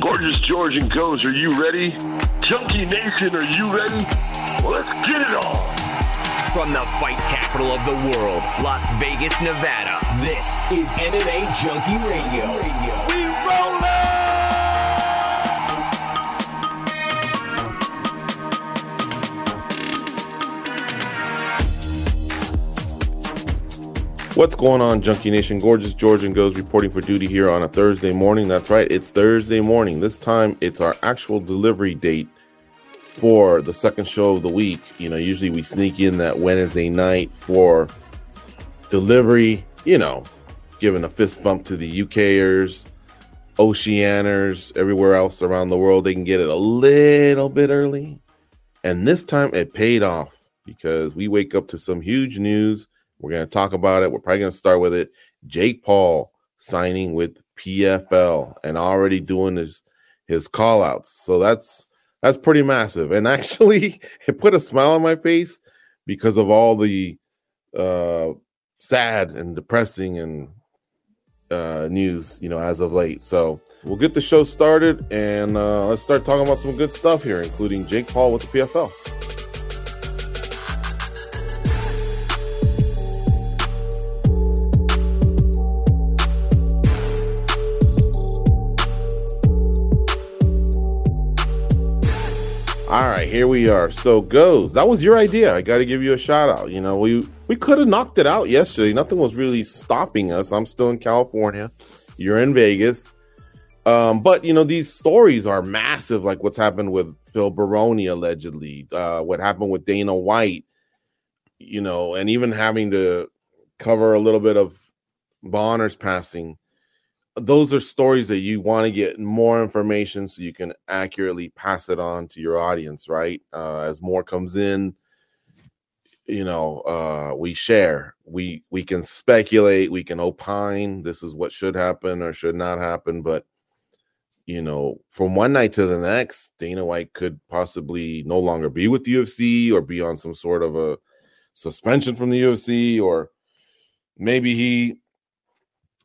Gorgeous George and Goes, are you ready? Junkie Nation, are you ready? Well, let's get it on. From the fight capital of the world, Las Vegas, Nevada, this is MMA Junkie Radio. What's going on, Junkie Nation? Gorgeous George and Goes reporting for duty here on a Thursday morning. That's right, it's Thursday morning. This time it's our actual delivery date for the second show of the week. You know, usually we sneak in that Wednesday night for delivery, you know, giving a fist bump to the UKers, Oceaners, everywhere else around the world. They can get it a little bit early. And this time it paid off because we wake up to some huge news we're going to talk about it. We're probably going to start with it. Jake Paul signing with PFL and already doing his his call outs. So that's that's pretty massive. And actually it put a smile on my face because of all the uh sad and depressing and uh news, you know, as of late. So we'll get the show started and uh let's start talking about some good stuff here, including Jake Paul with the PFL. All right, here we are. So goes. That was your idea. I got to give you a shout out. You know, we we could have knocked it out yesterday. Nothing was really stopping us. I'm still in California. You're in Vegas. Um, but you know, these stories are massive, like what's happened with Phil Baroni allegedly, uh, what happened with Dana White, you know, and even having to cover a little bit of Bonnar's passing those are stories that you want to get more information so you can accurately pass it on to your audience right? Uh, as more comes in you know uh, we share. We we can speculate we can opine this is what should happen or should not happen but you know from one night to the next dana white could possibly no longer be with the ufc or be on some sort of a suspension from the ufc or maybe he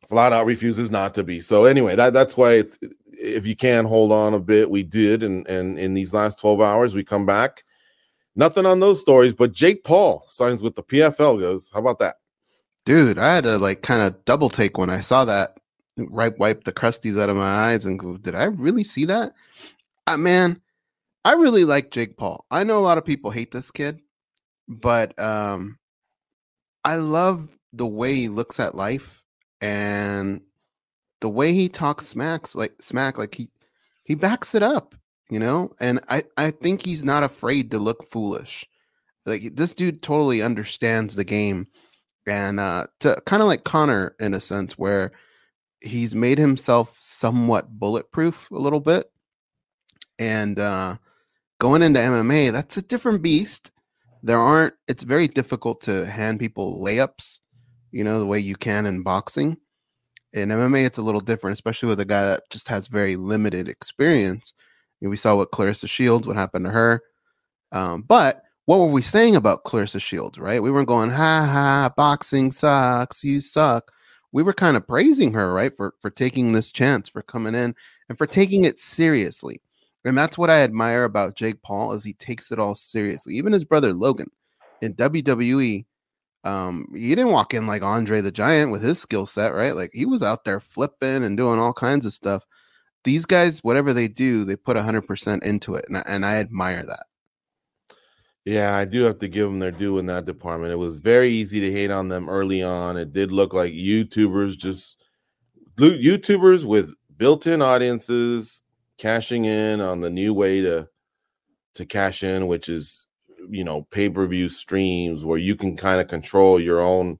flat out refuses not to be. So anyway, that that's why it, if you can hold on a bit, we did, and and in these last twelve hours, we come back. Nothing on those stories, but Jake Paul signs with the PFL. Goes, how about that, dude? I had to like kind of double take when I saw that. Right, wipe the crusties out of my eyes and go, did I really see that? Uh, man, I really like Jake Paul. I know a lot of people hate this kid, but um, I love the way he looks at life and the way he talks smacks like smack like he he backs it up you know? And i i think he's not afraid to look foolish. Like this dude totally understands the game. And uh to kind of like conor in a sense where he's made himself somewhat bulletproof a little bit. And uh going into mma that's a different beast. There aren't it's very difficult to hand people layups you know, the way you can in boxing. In MMA, it's a little different, especially with a guy that just has very limited experience. You know, we saw what Claressa Shields, what happened to her. Um, but what were we saying about Claressa Shields, right? We weren't going, ha ha, boxing sucks, you suck. We were kind of praising her, right, for for taking this chance, for coming in, and for taking it seriously. And that's what I admire about Jake Paul is he takes it all seriously. Even his brother Logan in WWE, um, he didn't walk in like Andre the Giant with his skill set, right? Like he was out there flipping and doing all kinds of stuff. These guys, whatever they do, they put 100% into it. And, and I admire that. Yeah, I do have to give them their due in that department. It was very easy to hate on them early on. It did look like YouTubers just YouTubers with built-in audiences cashing in on the new way to to cash in, which is you know pay-per-view streams where you can kind of control your own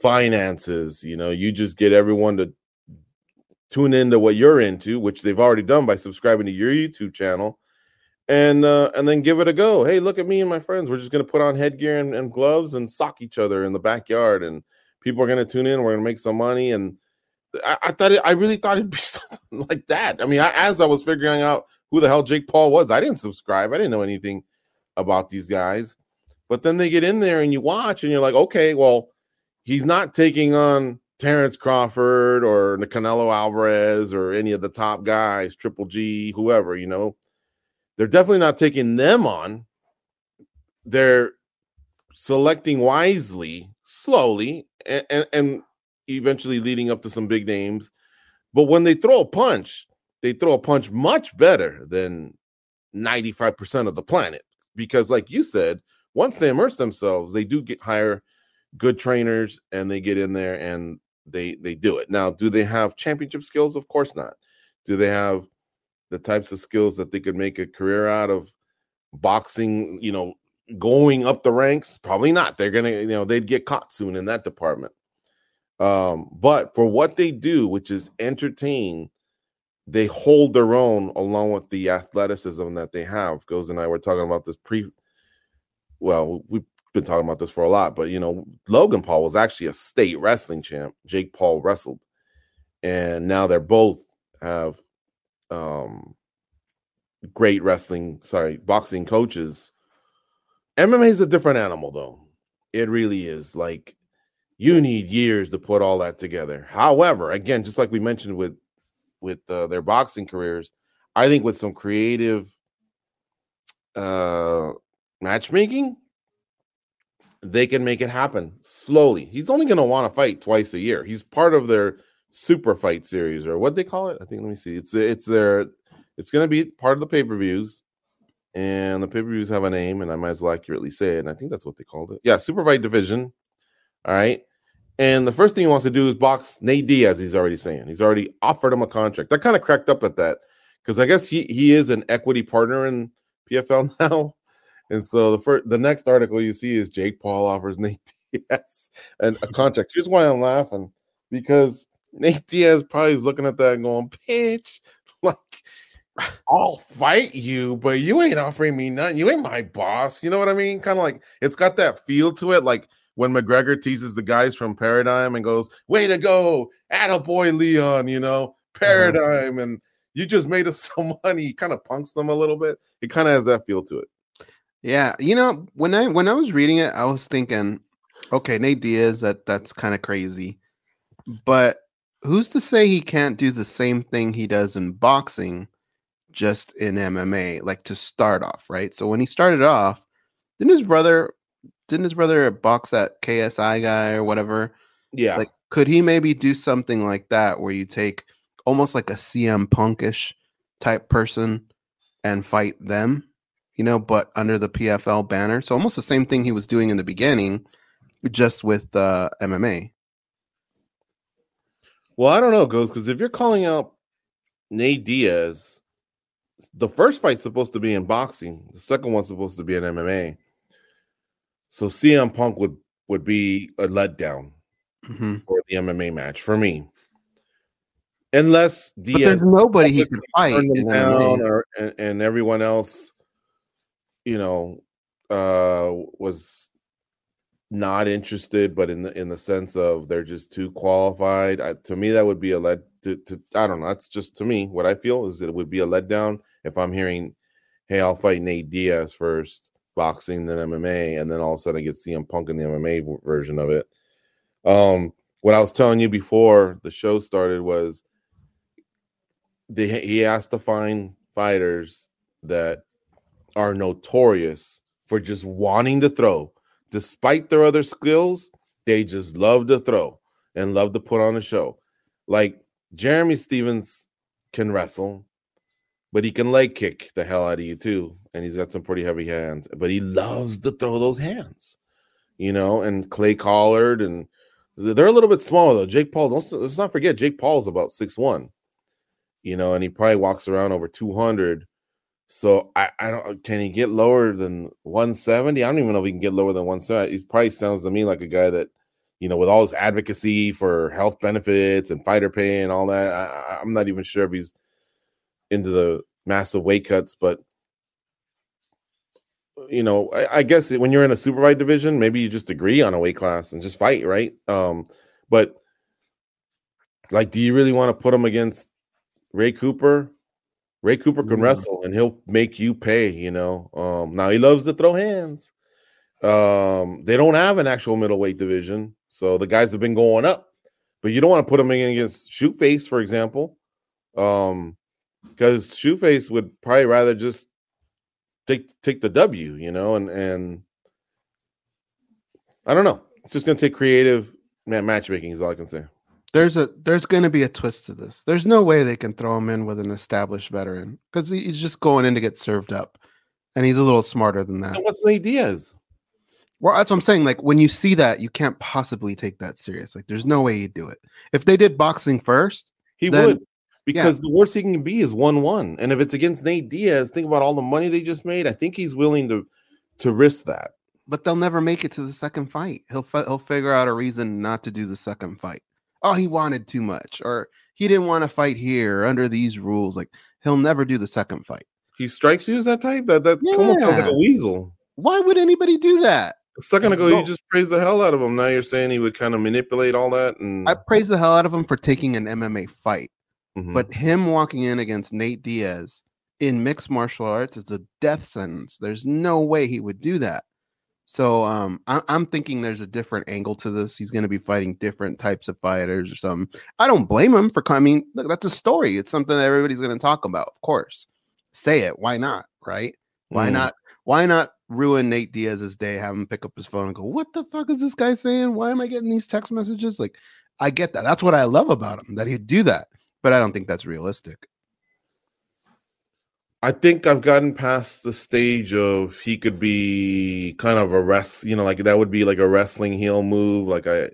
finances you know you just get everyone to tune into what you're into which they've already done by subscribing to your youtube channel and uh and then give it a go hey look at me and my friends we're just going to put on headgear and, and, gloves and sock each other in the backyard and people are going to tune in we're going to make some money and I, I thought it, I really thought it'd be something like that. I mean, I, as I was figuring out who the hell Jake Paul was, I didn't subscribe. I didn't know anything about these guys. But then they get in there and you watch and you're like, okay, well, he's not taking on Terrence Crawford or the Canelo Alvarez or any of the top guys, Triple G, whoever, you know, they're definitely not taking them on. They're selecting wisely, slowly, and, and, and eventually leading up to some big names. But when they throw a punch, they throw a punch much better than 95% of the planet. Because, like you said, once they immerse themselves, they do get hire good trainers and they get in there and they they do it. Now, do they have championship skills? Of course not. Do they have the types of skills that they could make a career out of boxing, you know, going up the ranks? Probably not. They're gonna, you know, they'd get caught soon in that department. Um, but for what they do, which is entertain, they hold their own along with the athleticism that they have. Goes and I were talking about this pre well, we've been talking about this for a lot, but you know, Logan Paul was actually a state wrestling champ. Jake Paul wrestled, and now they're both have um great wrestling, sorry, boxing coaches. MMA is a different animal, though. It really is. Like you need years to put all that together. However, again, just like we mentioned with with uh, their boxing careers, I think with some creative uh matchmaking, they can make it happen slowly. He's only going to want to fight twice a year. He's part of their super fight series or what they call it. I think let me see. It's it's their it's going to be part of the pay-per-views and the pay-per-views have a name and I might as well accurately say it. And I think that's what they called it. Yeah, super fight division. All right. And the first thing he wants to do is box Nate Diaz. He's already saying he's already offered him a contract. I kind of cracked up at that because I guess he he is an equity partner in PFL now. And so the first, the next article you see is Jake Paul offers Nate Diaz and a contract. Here's why I'm laughing because Nate Diaz probably is looking at that and going, "Bitch, like I'll fight you, but you ain't offering me nothing. You ain't my boss. You know what I mean? Kind of like it's got that feel to it, like." When McGregor teases the guys from Paradigm and goes, "Way to go, boy, Leon!" You know, uh-huh. Paradigm, and you just made us some money. He kind of punks them a little bit. It kind of has that feel to it. Yeah, you know, when I when I was reading it, I was thinking, okay, Nate Diaz, that that's kind of crazy. But who's to say he can't do the same thing he does in boxing just in MMA, like to start off, right? So when he started off, didn't his brother didn't his brother box that KSI guy or whatever? Yeah. Like could he maybe do something like that where you take almost like a CM punkish type person and fight them? you know, but under the PFL banner. So almost the same thing he was doing in the beginning, just with uh, MMA. Well, I don't know, goes because if you're calling out Nate Diaz, the first fight's supposed to be in boxing, the second one's supposed to be in MMA. So CM Punk would would be a letdown mm-hmm. for the MMA match for me. Unless Diaz, but there's nobody he could fight or, and, and everyone else you know, uh, was not interested, but in the in the sense of they're just too qualified. I, to me, that would be a let to, to I don't know. That's just to me what I feel is it would be a letdown if I'm hearing, "Hey, I'll fight Nate Diaz first, boxing, than MMA," and then all of a sudden I get CM Punk in the MMA version of it. Um, what I was telling you before the show started was he has to find fighters that are notorious for just wanting to throw. Despite their other skills, they just love to throw and love to put on a show. Like Jeremy Stephens can wrestle, but he can leg kick the hell out of you too. And he's got some pretty heavy hands, but he loves to throw those hands, you know. And Clay Collard, and they're a little bit smaller though. Jake Paul, don't let's not forget, Jake Paul's about six one, you know, and he probably walks around over 200 so I, I don't can he get lower than 170? I don't even know if he can get lower than 170. He probably sounds to me like a guy that, you know, with all his advocacy for health benefits and fighter pay and all that. I, I'm not even sure if he's into the massive weight cuts, but you know, I, I guess when you're in a super fight division, maybe you just agree on a weight class and just fight, right? Um, but like, do you really want to put him against Ray Cooper? Ray Cooper can mm. wrestle and he'll make you pay, you know. Um, now he loves to throw hands. Um, they don't have an actual middleweight division, so the guys have been going up. but you don't want to put him in against Shootface, for example, um, because Shoeface would probably rather just take take the W, you know, and and I don't know. It's just gonna take creative man matchmaking is all I can say. There's a there's going to be a twist to this. There's no way they can throw him in with an established veteran because he's just going in to get served up, and he's a little smarter than that. And what's Nate Diaz? Well, that's what I'm saying. Like when you see that, you can't possibly take that serious. Like there's no way you do it. If they did boxing first, He would because the worst he can be is one one, and if it's against Nate Diaz, think about all the money they just made. I think he's willing to to risk that. but they'll never make it to the second fight. He'll fi- he'll figure out a reason not to do the second fight. Oh, he wanted too much, or he didn't want to fight here under these rules. Like he'll never do the second fight. He strikes you as that type. That that almost sounds like a weasel. Why would anybody do that? A second ago, No. you just praised the hell out of him. Now you're saying he would kind of manipulate all that, and I praise the hell out of him for taking an MMA fight, Mhm. but him walking in against Nate Diaz in mixed martial arts is a death sentence. There's no way he would do that. So um, I- I'm thinking there's a different angle to this. He's going to be fighting different types of fighters or something. I don't blame him for coming. Look, that's a story. It's something that everybody's going to talk about. Of course, say it. Why not? Right? Why Mm. not? Why not ruin Nate Diaz's day? Have him pick up his phone and go, "What the fuck is this guy saying? Why am I getting these text messages?" Like, I get that. That's what I love about him that he'd do that. But I don't think that's realistic. I think I've gotten past the stage of he could be kind of a rest, you know, like that would be like a wrestling heel move. Like I,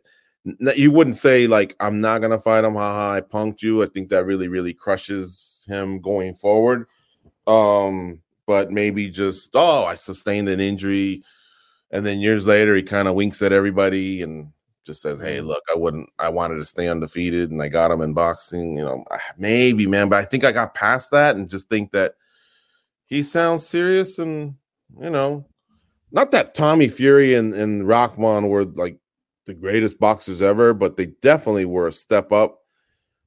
you wouldn't say like I'm not gonna fight him. Haha, I punked you. I think that really, really crushes him going forward. Um, but maybe just oh, I sustained an injury, and then years later he kind of winks at everybody and just says, "Hey, mm-hmm. look, I wouldn't. I wanted to stay undefeated, and I got him in boxing. You know, ah, maybe, man. But I think I got past that and just think that." he sounds serious and you know not that tommy fury and, and rockman were like the greatest boxers ever but they definitely were a step up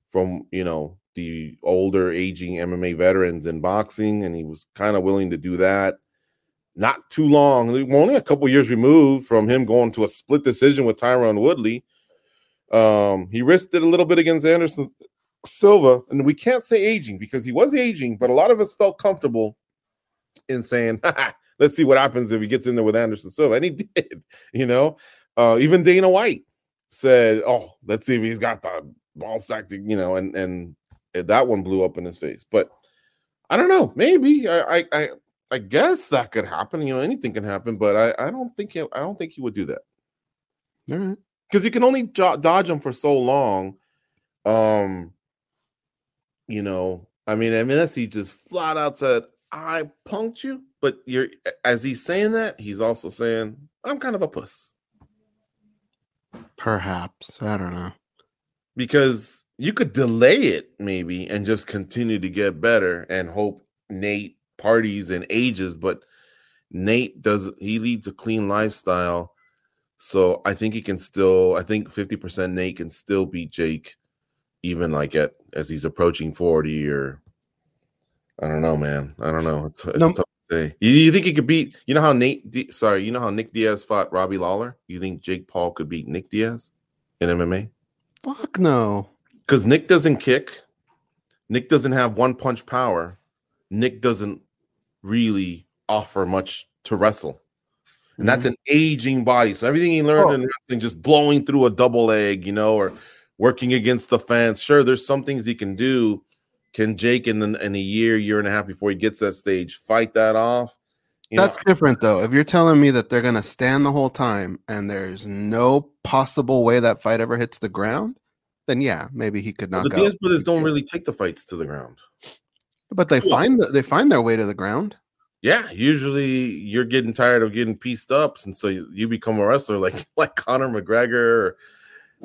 from you know the older aging mma veterans in boxing and he was kind of willing to do that not too long only a couple years removed from him going to a split decision with tyron woodley um he risked it a little bit against anderson silva and we can't say aging because he was aging but a lot of us felt comfortable in saying, let's see what happens if he gets in there with Anderson Silva. And he did, you know. Uh, even Dana White said, Oh, let's see if he's got the ball sack you know, and and that one blew up in his face. But I don't know, maybe. I I I, I guess that could happen. You know, anything can happen, but I, I don't think he, I don't think he would do that. All right. Because you can only jo- dodge him for so long. Um, you know, I mean, unless he just flat out said, I punked you, but you're as he's saying that, he's also saying, I'm kind of a puss. Perhaps. I don't know. Because you could delay it maybe and just continue to get better and hope Nate parties and ages, but Nate does he leads a clean lifestyle. So I think he can still, I think 50% Nate can still beat Jake, even like at as he's approaching 40 or I don't know, man. I don't know. It's, it's No. tough to say. You, you think he could beat? You know how Nate? Sorry, you know how Nick Diaz fought Robbie Lawler? You think Jake Paul could beat Nick Diaz in MMA? Fuck no. Because Nick doesn't kick. Nick doesn't have one punch power. Nick doesn't really offer much to wrestle. And that's mm-hmm. an aging body. So everything he learned Oh. in wrestling, just blowing through a double leg, you know, or working against the fence. Sure, there's some things he can do. Can Jake in, in a year, year and a half before he gets that stage, fight that off? You know, That's different though. If you're telling me that they're gonna stand the whole time and there's no possible way that fight ever hits the ground, then yeah, maybe he could knock the Diaz brothers don't really take the fights to the ground. But they find the, they find their way to the ground. Yeah, usually you're getting tired of getting pieced up, and so you, you become a wrestler like like Conor McGregor. Or,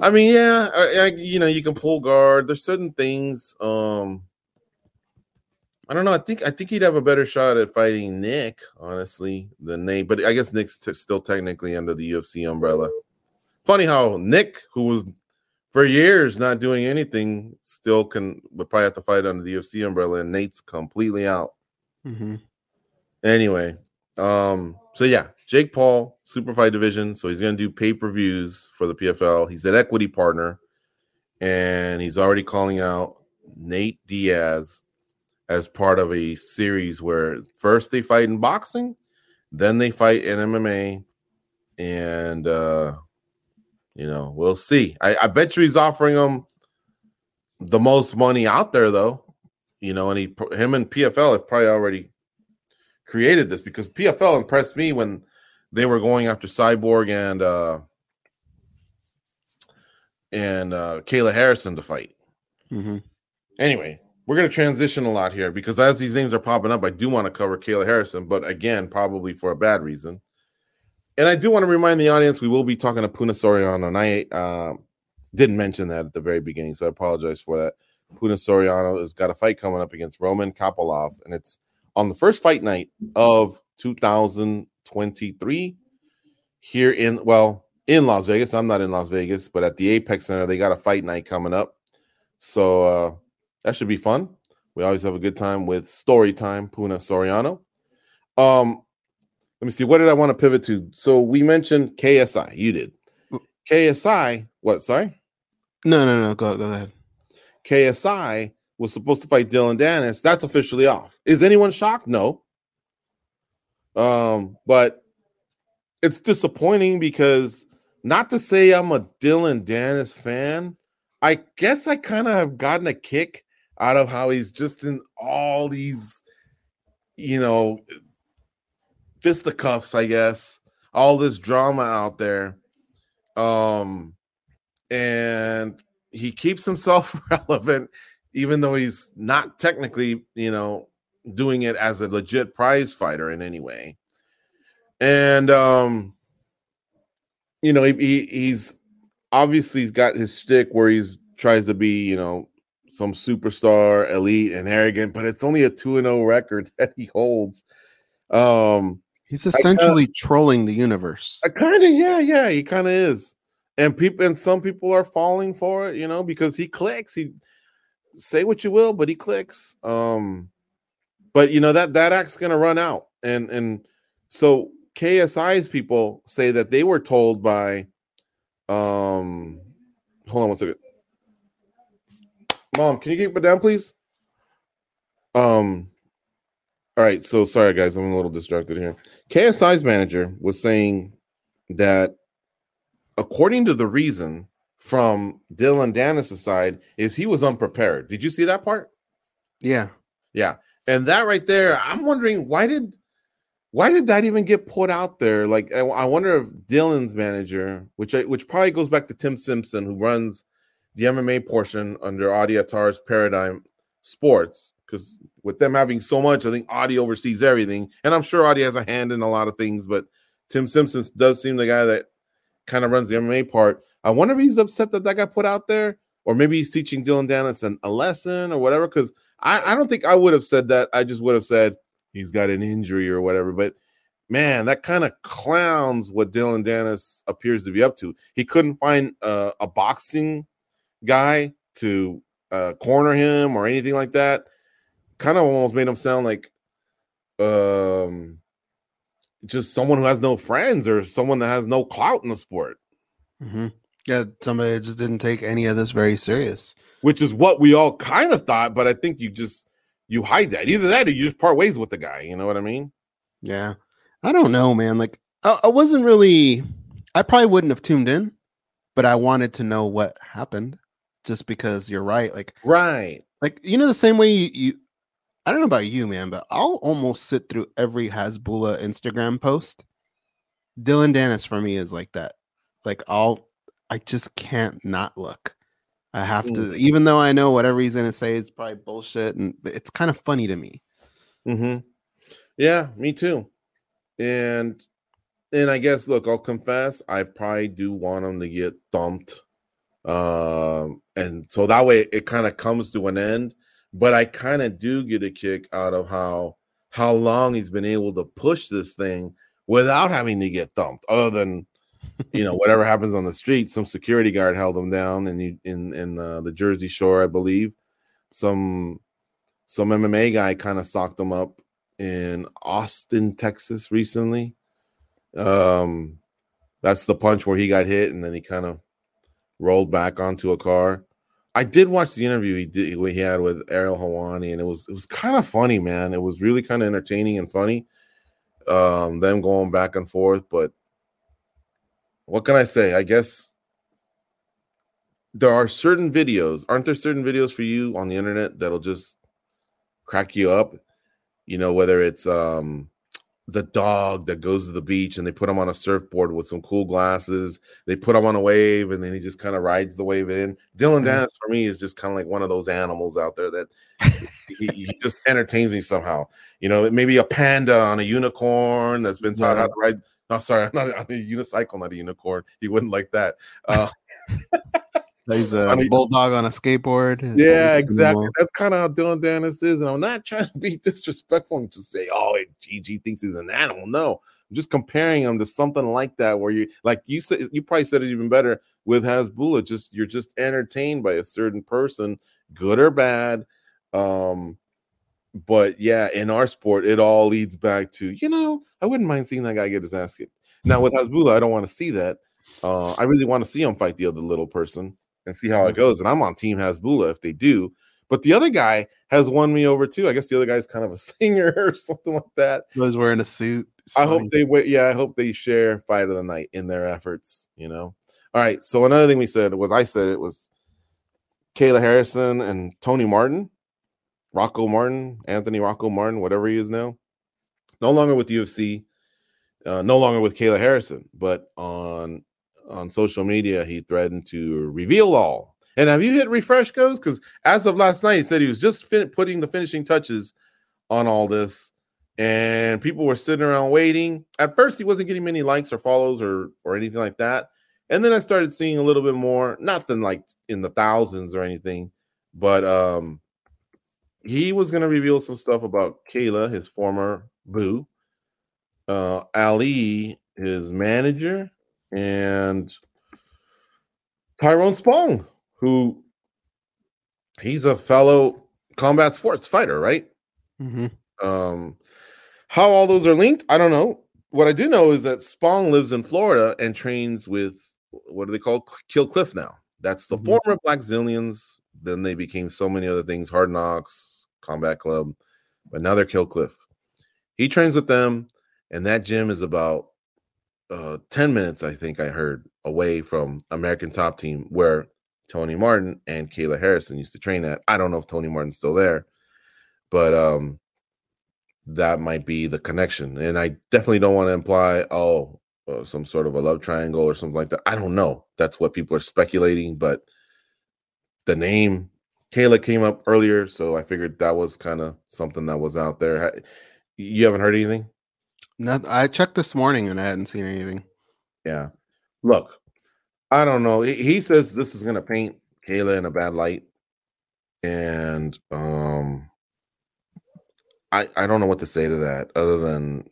I mean, yeah, I, I, you know, you can pull guard. There's certain things. Um, I don't know. I think I think he'd have a better shot at fighting Nick, honestly, than Nate. But I guess Nick's t- still technically under the UFC umbrella. Funny how Nick, who was for years not doing anything, still can would probably have to fight under the UFC umbrella, and Nate's completely out. Mm-hmm. Anyway, um, so yeah, Jake Paul, super fight division. So he's gonna do pay-per-views for the PFL. He's an equity partner. and he's already calling out Nate Diaz as part of a series where first they fight in boxing, then they fight in MMA, and uh, you know we'll see. I, I bet you he's offering them the most money out there, though. You know, and he him and PFL have probably already created this because PFL impressed me when they were going after Cyborg and uh and uh Kayla Harrison to fight. Mm-hmm. Anyway, we're going to transition a lot here because as these names are popping up, I do want to cover Kayla Harrison, but again, probably for a bad reason. And I do want to remind the audience we will be talking to Puna Soriano, and I uh, didn't mention that at the very beginning, so I apologize for that. Puna Soriano has got a fight coming up against Roman Kopylov, and it's on the first fight night of 2023 here in well in Las Vegas. I'm not in Las Vegas, but at the Apex Center, they got a fight night coming up. So uh, that should be fun. We always have a good time with story time, Puna Soriano. Um, let me see. What did I want to pivot to? So we mentioned KSI. You did. KSI. What? Sorry. No, no, no. Go, go ahead. KSI was supposed to fight Dillon Danis. That's officially off. Is anyone shocked? No. Um, but it's disappointing because not to say I'm a Dillon Danis fan, I guess I kind of have gotten a kick out of how he's just in all these, you know, fisticuffs, I guess, all this drama out there. Um, and he keeps himself relevant, even though he's not technically, you know, doing it as a legit prize fighter in any way. And um, you know, he, he he's obviously he's got his stick where he's tries to be, you know, some superstar, elite, and arrogant, but it's only a 2 and 0 record that he holds. Um He's essentially kinda, trolling the universe. I kind of, yeah, yeah, he kind of is. And people and some people are falling for it, you know, because he clicks. He say what you will, but he clicks. Um, but you know that that act's gonna run out. And and so KSI's people say that they were told by um hold on one second. Mom, can you keep it down, please? Um, all right, so sorry guys, I'm a little distracted here. KSI's manager was saying that according to the reason from Dillon Danis' side is he was unprepared. Did you see that part? Yeah. Yeah. And that right there, I'm wondering why did why did that even get put out there? Like I wonder if Dillon's manager, which I, which probably goes back to Tim Simpson, who runs the MMA portion under Audie Attar's Paradigm Sports, because with them having so much, I think Audie oversees everything, and I'm sure Audie has a hand in a lot of things. But Tim Simpson does seem the guy that kind of runs the MMA part. I wonder if he's upset that that got put out there, or maybe he's teaching Dillon Danis a lesson or whatever. Because I, I don't think I would have said that. I just would have said he's got an injury or whatever. But man, that kind of clowns what Dillon Danis appears to be up to. He couldn't find uh, a boxing guy to uh, corner him or anything like that. Kind of almost made him sound like um just someone who has no friends or someone that has no clout in the sport. Mm-hmm. Yeah, somebody just didn't take any of this very serious, which is what we all kind of thought. But I think you just you hide that either that or you just part ways with the guy. You know what I mean? Yeah, I don't know, man. Like I, I wasn't really. I probably wouldn't have tuned in, but I wanted to know what happened just because you're right. Like, right. Like, you know, the same way you, you I don't know about you, man, but I'll almost sit through every Hasbulla Instagram post. Dillon Danis for me is like that. Like, I'll, I just can't not look. I have to, mm. even though I know whatever he's gonna say is probably bullshit, and it's kind of funny to me. Hmm. Yeah, me too. And and I guess, look, I'll confess, I probably do want him to get thumped um, and so that way it kind of comes to an end. But I kind of do get a kick out of how how long he's been able to push this thing without having to get thumped, other than you know whatever happens on the street. Some security guard held him down in in in uh, the Jersey Shore, I believe. Some some MMA guy kind of socked him up in Austin, Texas, recently. Um, that's the punch where he got hit, and then he kind of rolled back onto a car. I did watch the interview he did we had with Ariel Helwani, and it was it was kind of funny, man. It was really kind of entertaining and funny. Um, them going back and forth, but what can I say? I guess there are certain videos, aren't there certain videos for you on the internet that'll just crack you up? You know, whether it's um the dog that goes to the beach and they put him on a surfboard with some cool glasses. They put him on a wave and then he just kind of rides the wave in. Dillon Mhm. Danis for me is just kind of like one of those animals out there that he, he just entertains me somehow. You know, maybe a panda on a unicorn that's been taught how to ride. No, sorry, I'm not on a unicycle, not a unicorn. He wouldn't like that. Uh, He's a I mean- bulldog on a skateboard. Yeah, exactly. animal. That's kind of how Dillon Danis is. And I'm not trying to be disrespectful and just say, oh, GG thinks he's an animal. No, I'm just comparing him to something like that where you, like you said, you probably said it even better with Hasbullah. Just you're just entertained by a certain person, good or bad. Um, but yeah, in our sport, it all leads back to, you know, I wouldn't mind seeing that guy get his ass kicked. Now with Hasbullah, I don't want to see that. Uh, I really want to see him fight the other little person and see how it goes. And I'm on Team Hasbula if they do. But the other guy has won me over too. I guess the other guy's kind of a singer or something like that. He was wearing a suit. I hope they wait. Yeah, I hope they share fight of the night in their efforts. You know. All right. So another thing we said was I said it was Kayla Harrison and Tony Martin, Rocco Martin, Anthony Rocco Martin, whatever he is now, no longer with UFC, uh, no longer with Kayla Harrison, but on on social media he threatened to reveal all. And have you hit refresh goes? Because as of last night, he said he was just fin- putting the finishing touches on all this and people were sitting around waiting. At first, he wasn't getting many likes or follows or or anything like that. And then I started seeing a little bit more, nothing like in the thousands or anything, but um he was gonna reveal some stuff about Kayla, his former boo, uh Ali, his manager, and Tyrone Spong, who he's a fellow combat sports fighter, right? Mhm. Um, how all those are linked, I don't know. What I do know is that Spong lives in Florida and trains with what do they call Kill Cliff now? That's the Mhm. former Blackzilians. Then they became so many other things: Hard Knocks, Combat Club, but now they're Kill Cliff. He trains with them, and that gym is about uh 10 minutes, I think I heard, away from American Top Team, where Tony Martin and Kayla Harrison used to train at. I don't know if Tony Martin's still there, but um that might be the connection. And I definitely don't want to imply, oh, uh, some sort of a love triangle or something like that. I don't know. That's what people are speculating, but the name Kayla came up earlier, so I figured that was kind of something that was out there. You haven't heard anything? Not, I checked this morning and I hadn't seen anything. Yeah. Look, I don't know. He, he says this is going to paint Kayla in a bad light, and um, I I don't know what to say to that other than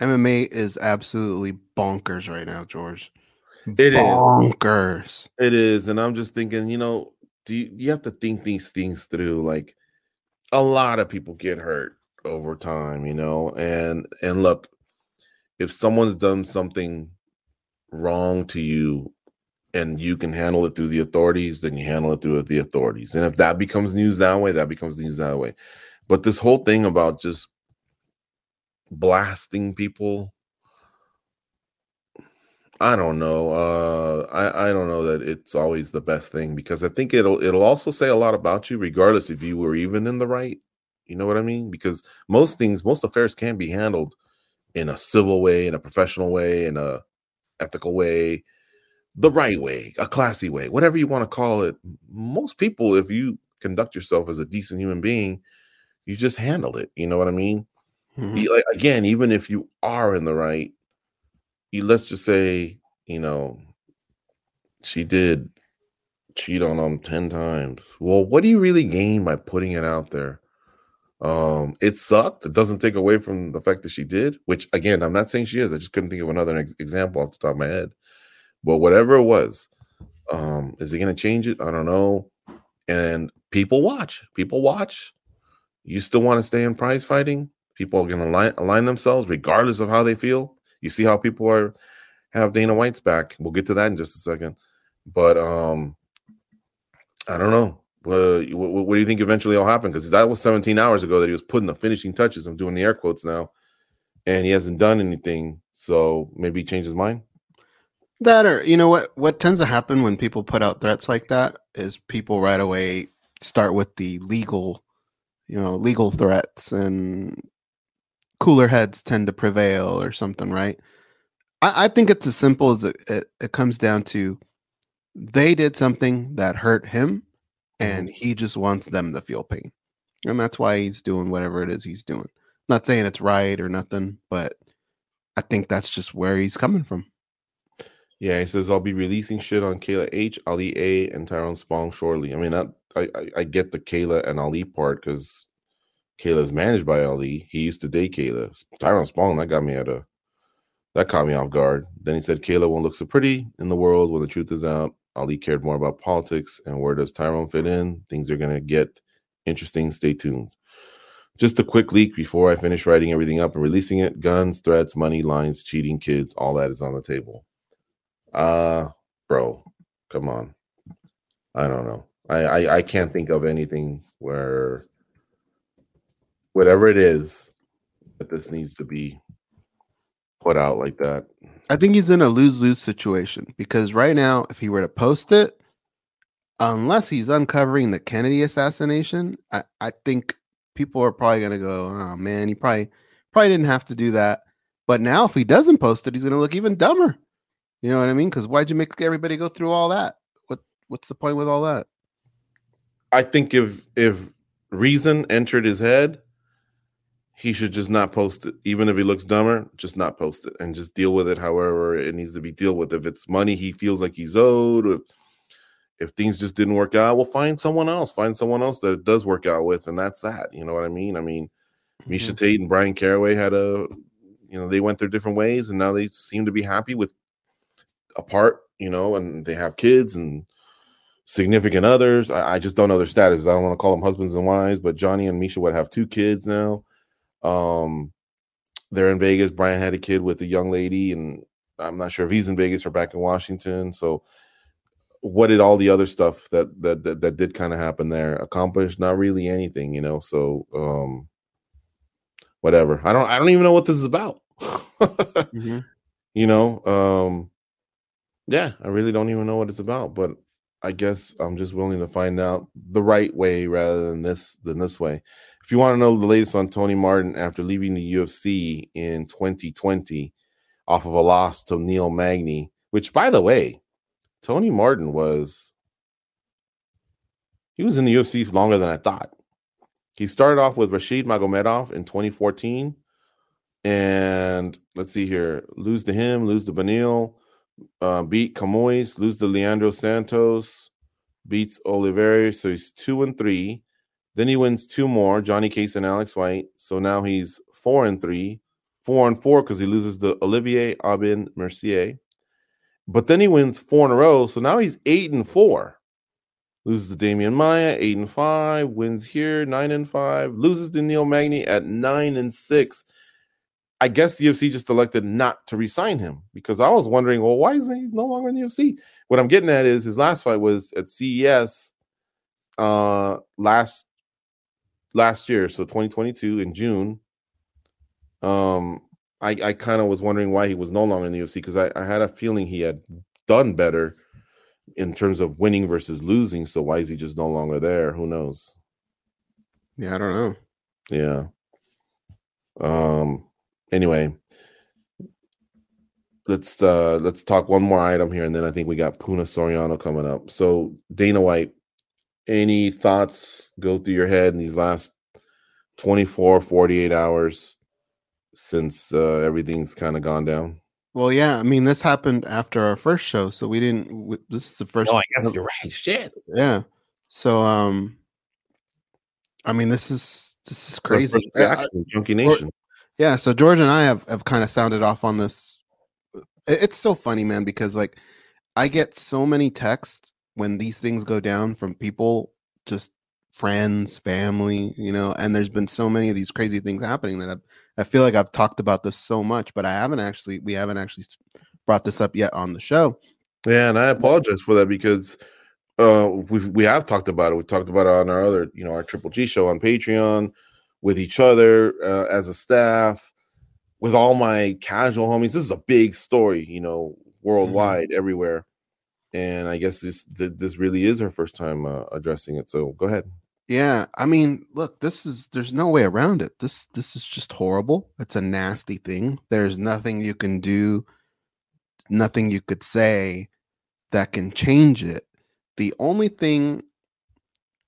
MMA is absolutely bonkers right now, George. it is. bonkers. It is, and I'm just thinking, you know, do you, you have to think these things through? Like, a lot of people get hurt over time, you know, and and look, if someone's done something wrong to you, and you can handle it through the authorities, then you handle it through the authorities, and if that becomes news that way, that becomes news that way. But this whole thing about just blasting people I don't know. Uh, I I don't know that it's always the best thing because I think it'll it'll also say a lot about you, regardless if you were even in the right. You know what I mean? Because most things, most affairs can be handled in a civil way, in a professional way, in a ethical way, the right way, a classy way, whatever you want to call it. Most people, if you conduct yourself as a decent human being, you just handle it. You know what I mean? Mhm. like, again, even if you are in the right, you let's just say, you know, she did cheat on him 10 times. Well, what do you really gain by putting it out there? Um, it sucked. It doesn't take away from the fact that she did, which again, I'm not saying she is. I just couldn't think of another ex- example off the top of my head. But whatever it was, um, is it gonna change it? I don't know. And people watch, people watch. You still want to stay in prize fighting? People are going to align, align themselves regardless of how they feel. You see how people are have Dana White's back. We'll get to that in just a second. But um I don't know. Well, what, what do you think eventually will happen? Because that was 17 hours ago that he was putting the finishing touches. I'm doing the air quotes now, and he hasn't done anything. So maybe he changed his mind. That or you know what what tends to happen when people put out threats like that is people right away start with the legal, you know, legal threats and cooler heads tend to prevail or something, right? I, I think it's as simple as it, it, it comes down to they did something that hurt him and mm-hmm. he just wants them to feel pain. And that's why he's doing whatever it is he's doing. not saying it's right or nothing, but I think that's just where he's coming from. Yeah, he says I'll be releasing shit on Kayla H, Ali A, and Tyrone Spong shortly. I mean that I I, I get the Kayla and Ali part because Kayla's managed by Ali. He used to date Kayla. Tyrone Spong that got me at a that caught me off guard. Then he said Kayla won't look so pretty in the world when the truth is out. Ali cared more about politics and where does Tyrone fit in? Things are gonna get interesting. Stay tuned. Just a quick leak before I finish writing everything up and releasing it. Guns, threats, money, lines, cheating, kids, all that is on the table. Uh, bro, come on. I don't know. I, I, I can't think of anything where whatever it is that this needs to be put out like that. I think he's in a lose lose situation because right now, if he were to post it, unless he's uncovering the Kennedy assassination, I, I think people are probably gonna go, oh man, he probably probably didn't have to do that. But now if he doesn't post it, he's gonna look even dumber. You know what I mean? Because why'd you make everybody go through all that? What what's the point with all that? I think if if reason entered his head, he should just not post it. Even if he looks dumber, just not post it and just deal with it however it needs to be dealt with. If it's money he feels like he's owed, if, if things just didn't work out, well, find someone else. Find someone else that it does work out with, and that's that. You know what I mean? I mean, mm-hmm. Miesha Tate and Brian Caraway had a, you know, they went their different ways, and now they seem to be happy with apart, you know, and they have kids and significant others. I, I just don't know their status. I don't want to call them husbands and wives, but Johnny and Miesha would have two kids now. Um, they're in Vegas. Brian had a kid with a young lady, and I'm not sure if he's in Vegas or back in Washington. So, what did all the other stuff that that that, that did kind of happen there accomplish? Not really anything, you know. So, um, whatever. I don't. I don't even know what this is about. mm-hmm. You know. Um, yeah, I really don't even know what it's about, but I guess I'm just willing to find out the right way rather than this than this way. If you want to know the latest on Tony Martin after leaving the UFC in 2020 off of a loss to Neil Magny, which by the way, Tony Martin was he was in the UFC longer than I thought. He started off with Rashid Magomedov in 2014. And let's see here, lose to him, lose to Beneil, uh, beat Camoes, lose to Leandro Santos, beats Oliveira, so he's two and three. Then he wins two more, Johnny Case and Alex White. So now he's four and three, four and four because he loses to Olivier Aubin Mercier. But then he wins four in a row, so now he's eight and four. Loses to Demian Maya, eight and five. Wins here, nine and five. Loses to Neil Magny at nine and six. I guess the UFC just elected not to resign him because I was wondering, well, why is he no longer in the UFC? What I'm getting at is his last fight was at CES uh last last year, so 2022 in June. Um, I I kind of was wondering why he was no longer in the UFC because I, I had a feeling he had done better in terms of winning versus losing. So why is he just no longer there? Who knows? Yeah, I don't know. Yeah. Um anyway, let's uh let's talk one more item here, and then I think we got Puna Soriano coming up. So Dana White, any thoughts go through your head in these last 24, 48 hours since uh, everything's kind of gone down? Well, yeah, I mean, this happened after our first show, so we didn't. We, this is the first. Oh, I guess you're right. Shit. Yeah. So, um, I mean, this is this is crazy. Reaction, Junkie Nation. Yeah, so George and I have, have kind of sounded off on this. It's so funny, man, because like I get so many texts when these things go down from people, just friends, family, you know, and there's been so many of these crazy things happening that I've, I feel like I've talked about this so much, but I haven't actually, we haven't actually brought this up yet on the show. Yeah, and I apologize for that because uh, we we have talked about it. We talked about it on our other, you know, our Triple G show on Patreon with each other uh, as a staff, with all my casual homies. This is a big story, you know, worldwide, mm-hmm. everywhere. And I guess this this really is her first time uh, addressing it. So go ahead. Yeah, I mean, look, this is there's no way around it. This this is just horrible. It's a nasty thing. There's nothing you can do, nothing you could say that can change it. The only thing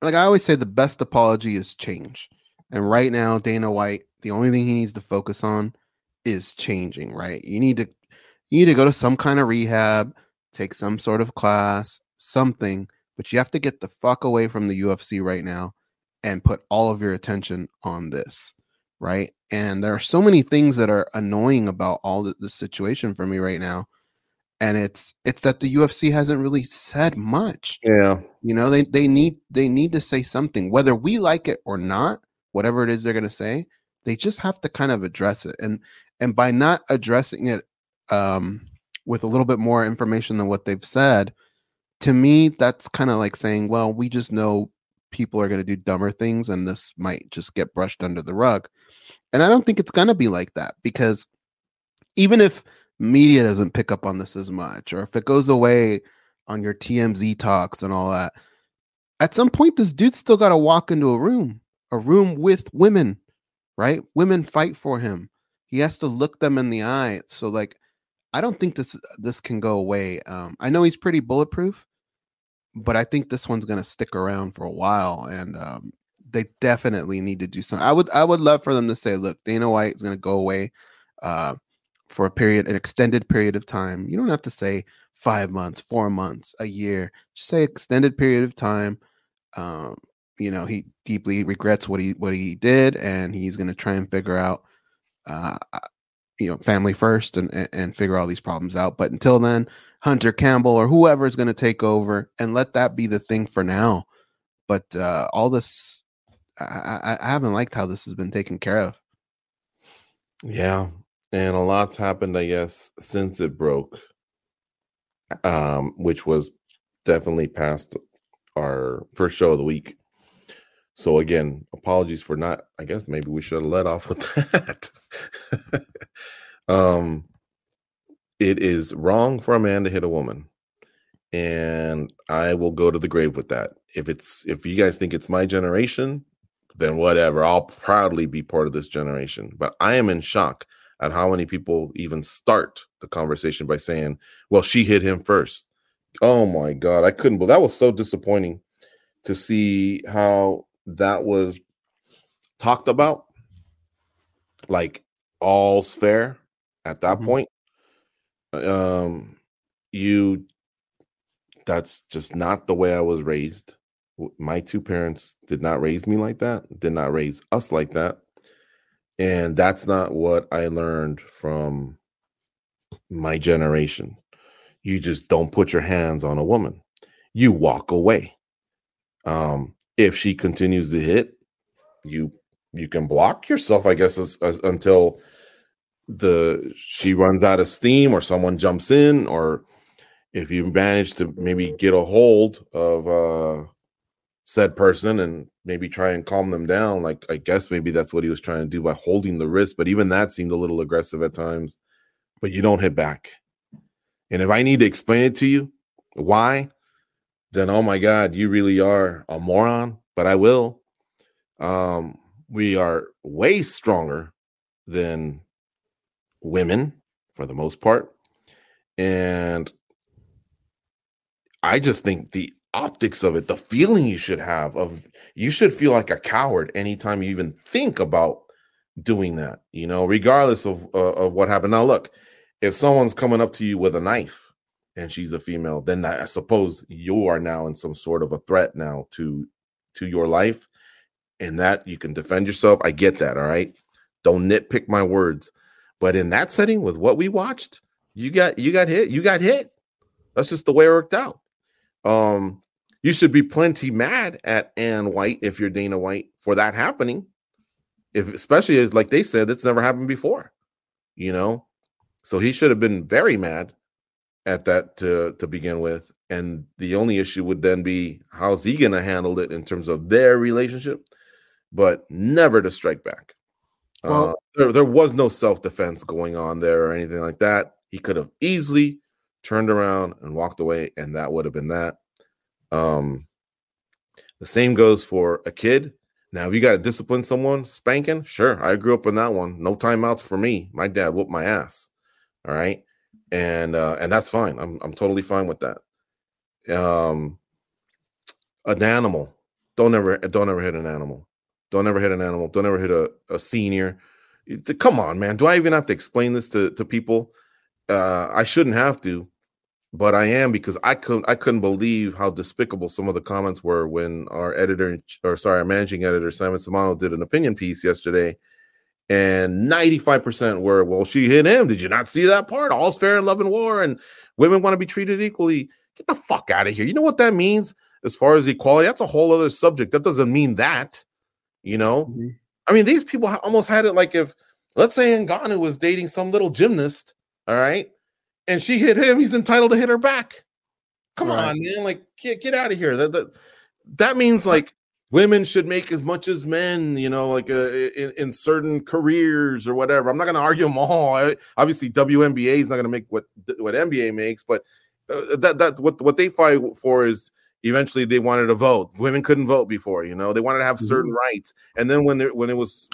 like I always say the best apology is change. And right now Dana White, the only thing he needs to focus on is changing, right? You need to you need to go to some kind of rehab, take some sort of class, something but you have to get the fuck away from the UFC right now and put all of your attention on this, right? And there are so many things that are annoying about all the, the situation for me right now. And it's it's that the UFC hasn't really said much. Yeah. You know, they they need they need to say something whether we like it or not, whatever it is they're going to say, they just have to kind of address it. And and by not addressing it um with a little bit more information than what they've said, to me, that's kind of like saying, well, we just know people are going to do dumber things and this might just get brushed under the rug. And I don't think it's going to be like that because even if media doesn't pick up on this as much or if it goes away on your TMZ talks and all that, at some point, this dude's still got to walk into a room, a room with women, right? Women fight for him. He has to look them in the eye. So, like, I don't think this this can go away. Um, I know he's pretty bulletproof, but I think this one's to stick around for a while, and um, they definitely need to do something. I would I would love for them to say, look, Dana White is to go away uh, for a period, an extended period of time. You don't have to say five months, four months, a year. Just say extended period of time. Um, you know, he deeply regrets what he what he did, and he's to try and figure out. Uh, you know, family first and, and, figure all these problems out. But until then, Hunter Campbell or whoever is going to take over and let that be the thing for now. But uh, all this, I, I haven't liked how this has been taken care of. Yeah. And a lot's happened, I guess, since it broke, um, which was definitely past our first show of the week. So again, apologies for not. I guess maybe we should have let off with that. um, it is wrong for a man to hit a woman and i will go to the grave with that if it's if you guys think it's my generation then whatever i'll proudly be part of this generation but i am in shock at how many people even start the conversation by saying well she hit him first oh my god i couldn't believe that was so disappointing to see how that was talked about like all's fair at that mm-hmm. point um you that's just not the way I was raised. My two parents did not raise me like that, did not raise us like that. And that's not what I learned from my generation. You just don't put your hands on a woman. You walk away. Um if she continues to hit, you you can block yourself, I guess, as, as, until the she runs out of steam or someone jumps in or if you manage to maybe get a hold of uh said person and maybe try and calm them down like i guess maybe that's what he was trying to do by holding the wrist but even that seemed a little aggressive at times but you don't hit back. And if i need to explain it to you why then oh my god you really are a moron but i will um we are way stronger than women for the most part. And I just think the optics of it, the feeling you should have of you should feel like a coward anytime you even think about doing that, you know, regardless of uh, of what happened. Now look, if someone's coming up to you with a knife and she's a female, then I suppose you are now in some sort of a threat now to to your life and that you can defend yourself. I get that, all right? Don't nitpick my words. But in that setting with what we watched, you got you got hit. You got hit. That's just the way it worked out. Um, you should be plenty mad at Anne White if you're Dana White for that happening. If especially as like they said, it's never happened before, you know. So he should have been very mad at that to to begin with. And the only issue would then be how's he going to handle it in terms of their relationship, but never to strike back. Well- uh, there, there was no self defense going on there or anything like that. He could have easily turned around and walked away, and that would have been that. Um, the same goes for a kid. Now, if you got to discipline someone, spanking, sure. I grew up in that one. No timeouts for me. My dad whooped my ass. All right, and uh, and that's fine. I'm I'm totally fine with that. Um, an animal. Don't ever don't ever hit an animal. Don't ever hit an animal. Don't ever hit a, a senior. Come on, man. Do I even have to explain this to, to people? Uh, I shouldn't have to, but I am because I couldn't I couldn't believe how despicable some of the comments were when our editor or sorry, our managing editor Simon Samano did an opinion piece yesterday. And 95% were, well, she hit him. Did you not see that part? All's fair in love and war, and women want to be treated equally. Get the fuck out of here. You know what that means as far as equality? That's a whole other subject. That doesn't mean that, you know. Mhm. I mean, these people almost had it like if, let's say, Ngannou was dating some little gymnast, all right, and she hit him, he's entitled to hit her back. Come Right. on, man! Like, get get out of here. That that that means like women should make as much as men, you know, like uh, in, in certain careers or whatever. I'm not going to argue them all. I, obviously, WNBA is not going to make what what NBA makes, but uh, that that what what they fight for is eventually they wanted to vote. Women couldn't vote before, you know. They wanted to have certain rights, and then when when it was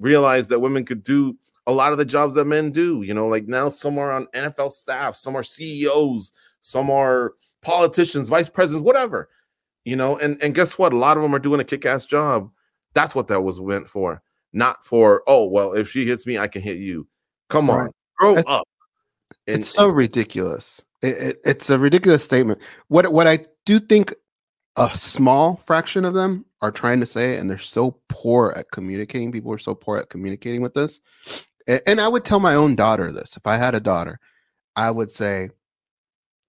realized that women could do a lot of the jobs that men do, you know, like now some are on NFL staff, some are CEOs, some are politicians, vice presidents, whatever, you know. And and guess what? A lot of them are doing a kick-ass job. That's what that was meant for, not for oh well, if she hits me, I can hit you. Come on, grow That's- up. And, it's so ridiculous. It, it, it's a ridiculous statement. What what I do think a small fraction of them are trying to say, and they're so poor at communicating. People are so poor at communicating with this. A- And I would tell my own daughter this. If I had a daughter, I would say,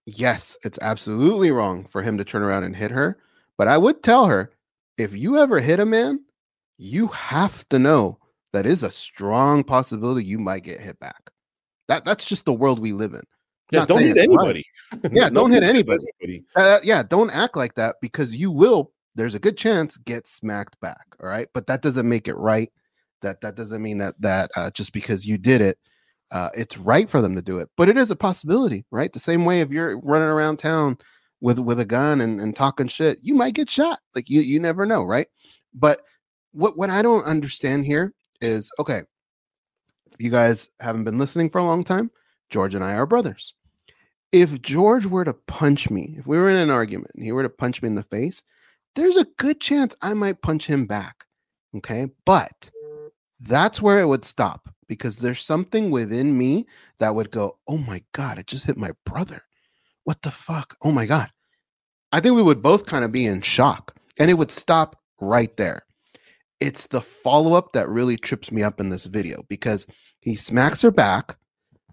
yes, it's absolutely wrong for him to turn around and hit her. But I would tell her, if you ever hit a man, you have to know that is a strong possibility you might get hit back. That that's just the world we live in. yeah, don't hit right. anybody. Yeah, don't hit anybody. anybody. Uh, yeah, don't act like that because you will. There's a good chance get smacked back. All right, but that doesn't make it right. That that doesn't mean that that uh, just because you did it, uh, it's right for them to do it. But it is a possibility, right? The same way if you're running around town with with a gun and, and talking shit, you might get shot. Like you you never know, right? But what what I don't understand here is okay. You guys haven't been listening for a long time, George and I are brothers if George were to punch me, if we were in an argument and he were to punch me in the face, there's a good chance I might punch him back. Okay. But that's where it would stop because there's something within me that would go, Oh my God, it just hit my brother. What the fuck? Oh my God. I think we would both kind of be in shock and it would stop right there. It's the follow up that really trips me up in this video because he smacks her back,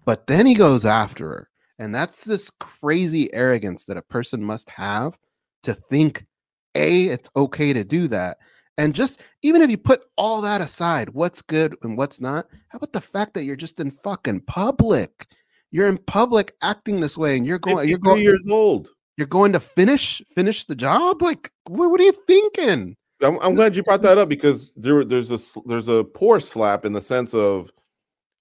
but then he goes after her. And that's this crazy arrogance that a person must have to think, A, it's okay to do that. And just even if you put all that aside, what's good and what's not, how about the fact that you're just in fucking public? You're in public acting this way and you're going, you're 53 going, years old. you're going to finish, finish the job? Like, what, what are you thinking? I'm, I'm glad you brought that up because there there's a there's a poor slap in the sense of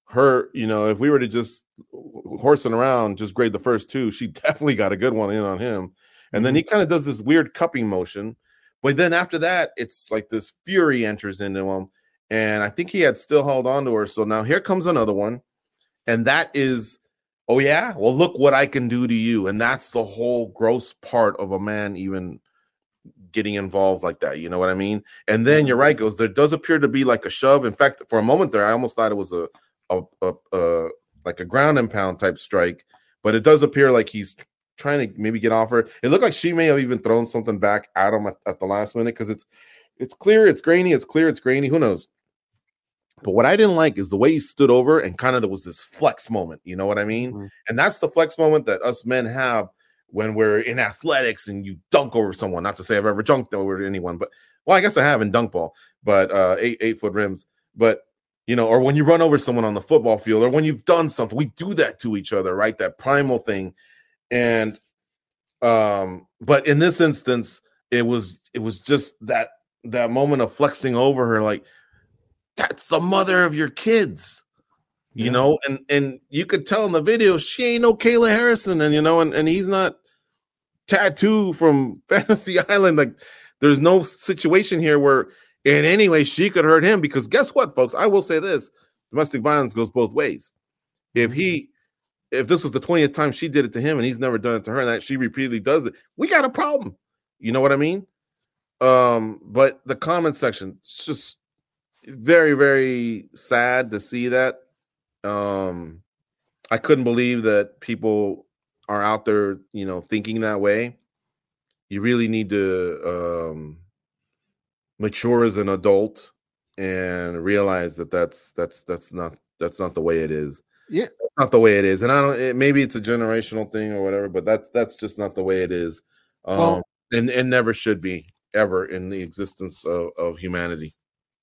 her. You know, if we were to just uh, horsing around, just grade the first two, she definitely got a good one in on him. And then he mm-hmm. kind of does this weird cupping motion, but then after that, it's like this fury enters into him, and I think he had still held on to her. So now here comes another one, and that is. Oh yeah, well look what I can do to you, and that's the whole gross part of a man even getting involved like that. You know what I mean? And then mm-hmm. you're right, goes there does appear to be like a shove. In fact, for a moment there, I almost thought it was a a, a, a like a ground and pound type strike, but it does appear like he's trying to maybe get off her. It looked like she may have even thrown something back at him at, at the last minute because it's it's clear, it's grainy, it's clear, it's grainy. Who knows? But what I didn't like is the way he stood over and kind of there was this flex moment. You know what I mean? Mhm. And that's the flex moment that us men have when we're in athletics and you dunk over someone. Not to say I've ever dunked over anyone, but well, I guess I have in dunk ball, but uh, eight eight foot rims. But you know, or when you run over someone on the football field, or when you've done something, we do that to each other, right? That primal thing. And Um, but in this instance, it was it was just that that moment of flexing over her, like that's the mother of your kids, you Yeah. know, and and you could tell in the video she ain't no Kayla Harrison, and you know, and, and he's not tattoo from Fantasy Island. Like there's no situation here where in any way she could hurt him because guess what, folks? I will say this domestic violence goes both ways. If he if this was the 20th time she did it to him and he's never done it to her and that she repeatedly does it, we got a problem. You know what I mean? Um, but the comment section, it's just very, very sad to see that. Um, I couldn't believe that people are out there, you know, thinking that way. You really need to um mature as an adult and realize that that's that's that's not that's not the way it is Yeah. not the way it is and i don't it, maybe it's a generational thing or whatever but that's that's just not the way it is um Well- and and never should be ever in the existence of, of humanity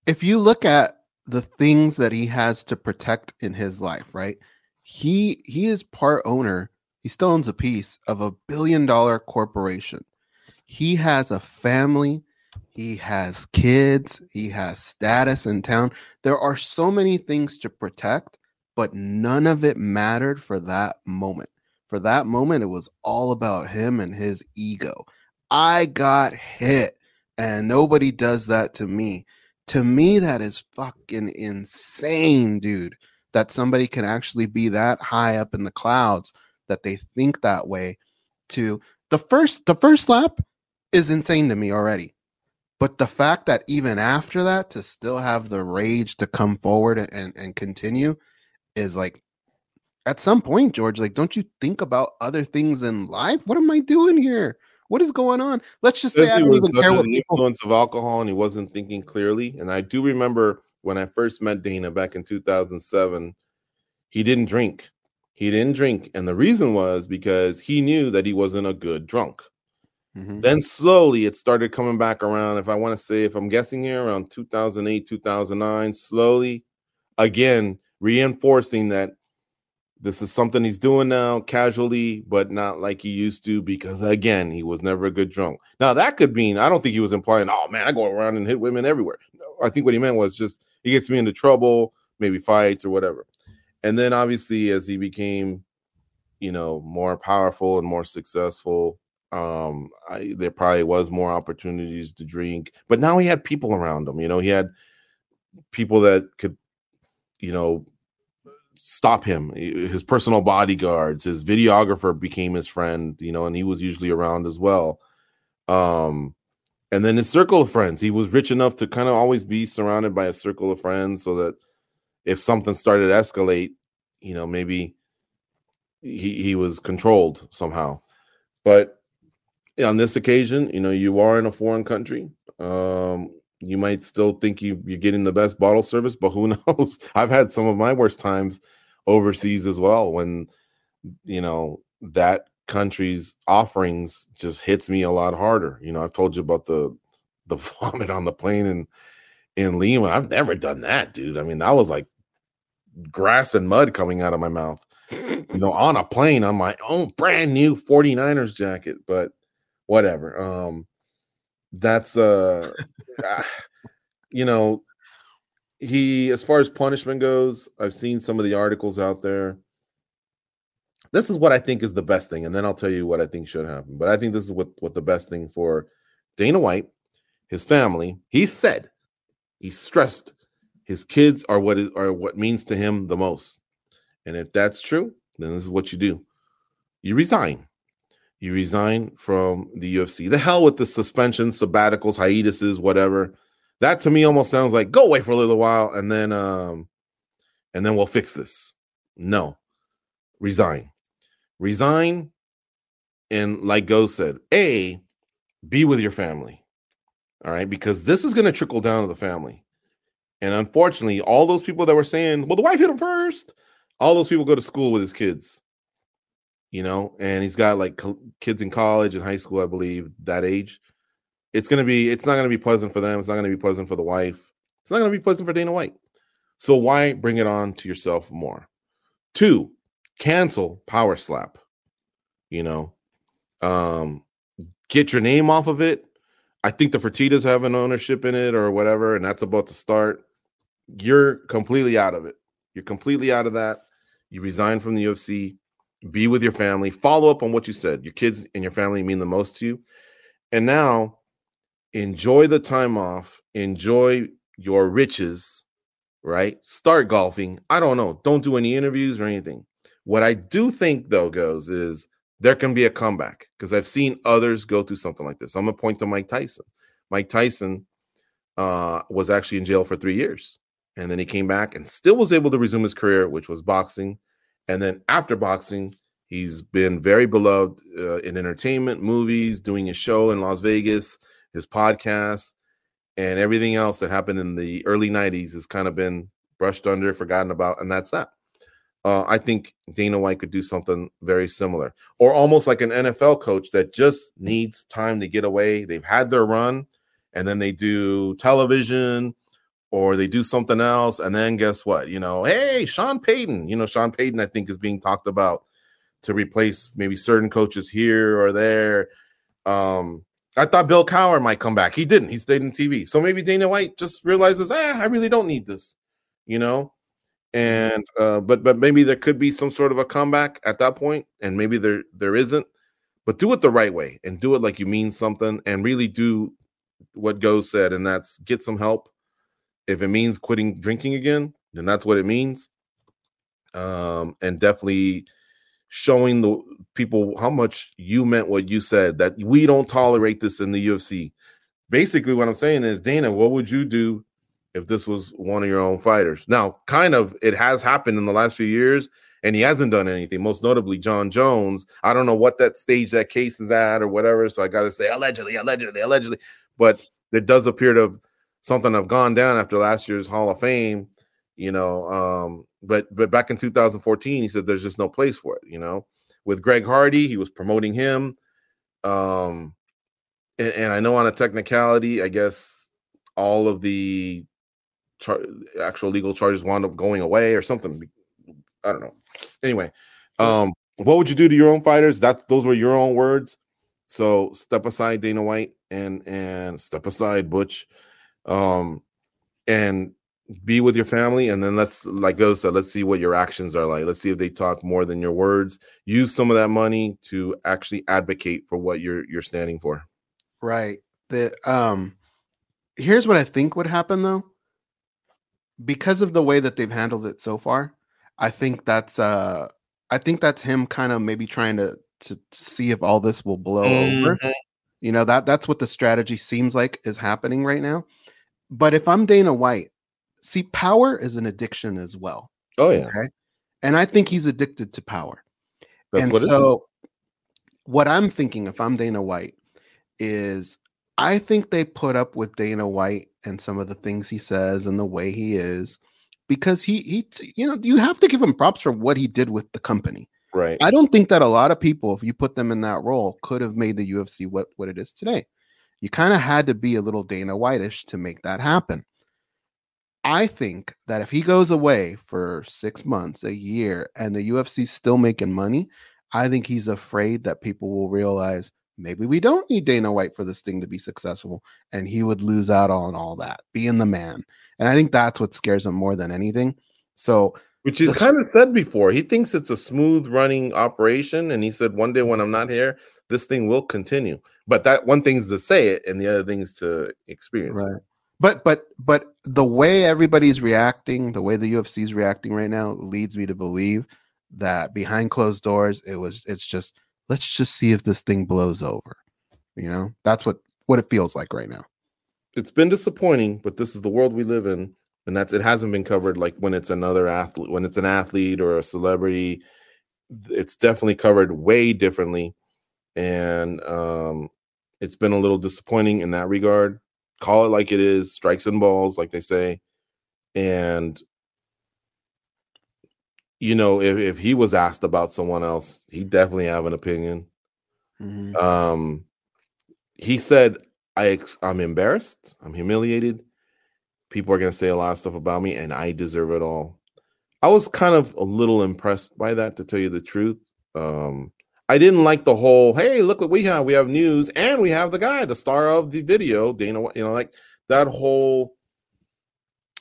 if you look at the things that he has to protect in his life, right? He he is part owner. He still owns a piece of a billion dollar corporation. He has a family. He has kids. He has status in town. There are so many things to protect, but none of it mattered for that moment. For that moment, it was all about him and his ego. I got hit, and nobody does that to me to me that is fucking insane dude that somebody can actually be that high up in the clouds that they think that way to the first the first lap is insane to me already. But the fact that even after that to still have the rage to come forward and and continue is like at some point george like don't you think about other things in life? What am i doing here what is going on let's just say i don't even care what the people influence of alcohol and he wasn't thinking clearly and i do remember when i first met dana back in 2007 he didn't drink he didn't drink and the reason was because he knew that he wasn't a good drunk Mhm. Then slowly it started coming back around. If I want to say, if I'm guessing here, around 2008, 2009, slowly again reinforcing that this is something he's doing now casually, but not like he used to because again, he was never a good drunk. Now that could mean I don't think he was implying, oh man, I go around and hit women everywhere. No, I think what he meant was just he gets me into trouble, maybe fights or whatever. And then obviously as he became, you know, more powerful and more successful, um I, there probably was more opportunities to drink but now he had people around him you know he had people that could you know stop him. His personal bodyguards his videographer became his friend you know and he was usually around as well. Um and then his circle of friends. He was rich enough to kind of always be surrounded by a circle of friends so that if something started to escalate you know maybe he, he was controlled somehow. But on this occasion, you know, you are in a foreign country. Um, you might still think you, you're getting the best bottle service, but who knows? I've had some of my worst times overseas as well when, you know, that country's offerings just hits me a lot harder. You know, I've told you about the the vomit on the plane in in Lima. I've never done that, dude. I mean, that was like grass and mud coming out of my mouth you know, on a plane on my own brand new 49ers jacket, but whatever. Um that's uh ah, you know, he as far as punishment goes, I've seen some of the articles out there. This is what I think is the best thing, and then I'll tell you what I think should happen. But I think this is what what the best thing for Dana White, his family. He said, he stressed his kids are what is are what means to him the most. And if that's true, then this is what you do. You resign. You resign from the UFC. The hell with the suspension, sabbaticals, hiatuses, whatever. That to me almost sounds like go away for a little while and then um and then we'll fix this. No. Resign. Resign and like Go said, A, be with your family. All right, because this is going to trickle down to the family. And unfortunately, all those people that were saying, well, the wife hit him first, all those people go to school with his kids, you know, and he's got like co- kids in college and high school, I believe, that age. It's gonna be, it's not gonna be pleasant for them. It's not gonna be pleasant for the wife. It's not gonna be pleasant for Dana White. So why bring it on to yourself more? Two, cancel Power Slap. You know, Um, get your name off of it. I think the Fertitas have an ownership in it or whatever, and that's about to start. You're completely out of it. You're completely out of that. You resign from the UFC. Be with your family. Follow up on what you said. Your kids and your family mean the most to you. And now enjoy the time off. Enjoy your riches, right? Start golfing. I don't know. Don't do any interviews or anything. What I do think, though, goes is there can be a comeback because I've seen others go through something like this. I'm gonna point to Mike Tyson. Mike Tyson uh, was actually in jail for three years, and then he came back and still was able to resume his career, which was boxing. And then after boxing, he's been very beloved uh, in entertainment, movies, doing a show in Las Vegas, his podcast, and everything else that happened in the early '90s has kind of been brushed under, forgotten about, and that's that uh, I think Dana White could do something very similar, or almost like an NFL coach that just needs time to get away. They've had their run, and then they do television, or they do something else, and then guess what? You know, hey, Sean Payton. You know, Sean Payton, I think, is being talked about to replace maybe certain coaches here or there. Um, I thought Bill Cowher might come back. He didn't. He stayed in TV. So maybe Dana White just realizes, ah, I really don't need this. You know, and uh, but but maybe there could be some sort of a comeback at that point, and maybe there there isn't. But do it the right way and do it like you mean something, and really do what Goes said, and that's get some help. If it means quitting drinking again, then that's what it means. Um, and definitely showing the people how much you meant what you said that we don't tolerate this in the UFC. Basically, what I'm saying is, Dana, what would you do if this was one of your own fighters. Now, kind of, it has happened in the last few years, and he hasn't done anything. Most notably, Jon Jones. I don't know what that stage that case is at or whatever. So I got to say allegedly, allegedly, allegedly. But it does appear to have something have gone down after last year's Hall of Fame. You know, um, but but back in 2014, he said there's just no place for it. You know, with Greg Hardy, he was promoting him. Um, and, and I know on a technicality, I guess all of the char- actual legal charges wound up going away or something. I don't know. Anyway, um, what would you do to your own fighters? That those were your own words. So step aside, Dana White, and and step aside, Butch, um, and be with your family. And then let's, like Go said, let's see what your actions are like. Let's see if they talk more than your words. Use some of that money to actually advocate for what you're you're standing for. Right. The um, here's what I think would happen though because of the way that they've handled it so far, I think that's uh I think that's him kind of maybe trying to to see if all this will blow mm-hmm. over. You know, that that's what the strategy seems like is happening right now. But if I'm Dana White, see power is an addiction as well. Oh yeah. Okay? And I think he's addicted to power. That's and what so what I'm thinking if I'm Dana White is I think they put up with Dana White and some of the things he says and the way he is because he he you know you have to give him props for what he did with the company. Right. I don't think that a lot of people if you put them in that role could have made the UFC what what it is today. You kind of had to be a little Dana Whiteish to make that happen. I think that if he goes away for 6 months, a year and the UFC's still making money, I think he's afraid that people will realize maybe we don't need Dana White for this thing to be successful. And he would lose out on all that, being the man. And I think that's what scares him more than anything. So, which he's kind of said before, he thinks it's a smooth running operation. And he said, one day when I'm not here, this thing will continue. But that one thing is to say it, and the other thing is to experience right. it. But but but the way everybody's reacting, the way the UFC is reacting right now, leads me to believe that behind closed doors, it was it's just let's just see if this thing blows over. You know, that's what what it feels like right now. It's been disappointing, but this is the world we live in, and that's it hasn't been covered like when it's another athlete, when it's an athlete or a celebrity. It's definitely covered way differently, and um, it's been a little disappointing in that regard. Call it like it is, strikes and balls, like they say, and you know, if, if he was asked about someone else, he definitely have an opinion. Mm-hmm. Um, he said, "I I'm embarrassed. I'm humiliated. People are gonna say a lot of stuff about me, and I deserve it all." I was kind of a little impressed by that, to tell you the truth. Um, I didn't like the whole, hey, look what we have. We have news and we have the guy, the star of the video, Dana, you know, like that whole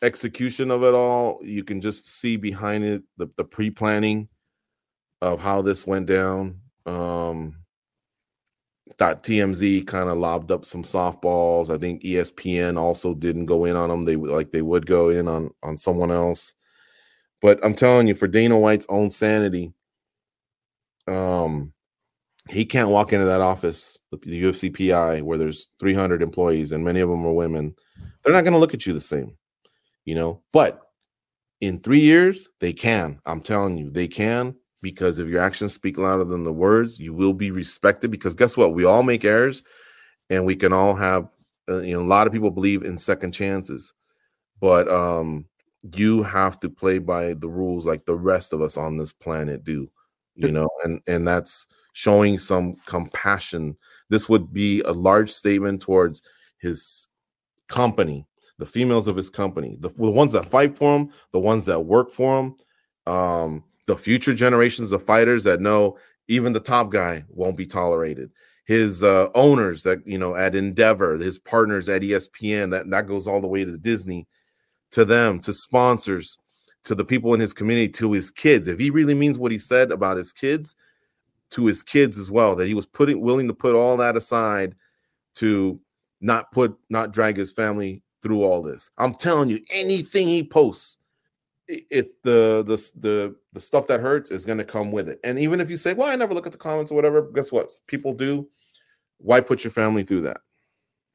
execution of it all. You can just see behind it the, the pre planning of how this went down. Um, thought TMZ kind of lobbed up some softballs. I think ESPN also didn't go in on them. They like they would go in on on someone else. But I'm telling you, for Dana White's own sanity, um, he can't walk into that office, the, UFC PI, where there's 300 employees and many of them are women. They're not going to look at you the same, you know. But in three years, they can. I'm telling you, they can because if your actions speak louder than the words, you will be respected. Because guess what? We all make errors, and we can all have. Uh, you know, a lot of people believe in second chances, but um, you have to play by the rules like the rest of us on this planet do you know and and that's showing some compassion. This would be a large statement towards his company the females of his company the, the ones that fight for him the ones that work for him um the future generations of fighters that know even the top guy won't be tolerated. His uh, owners that you know at endeavor his partners at espn that that goes all the way to disney to them to sponsors to the people in his community, to his kids. If he really means what he said about his kids, to his kids as well, that he was putting willing to put all that aside to not put not drag his family through all this. I'm telling you, anything he posts, it, the the the the stuff that hurts is going to come with it. And even if you say, "Well, I never look at the comments or whatever," guess what? People do. Why put your family through that?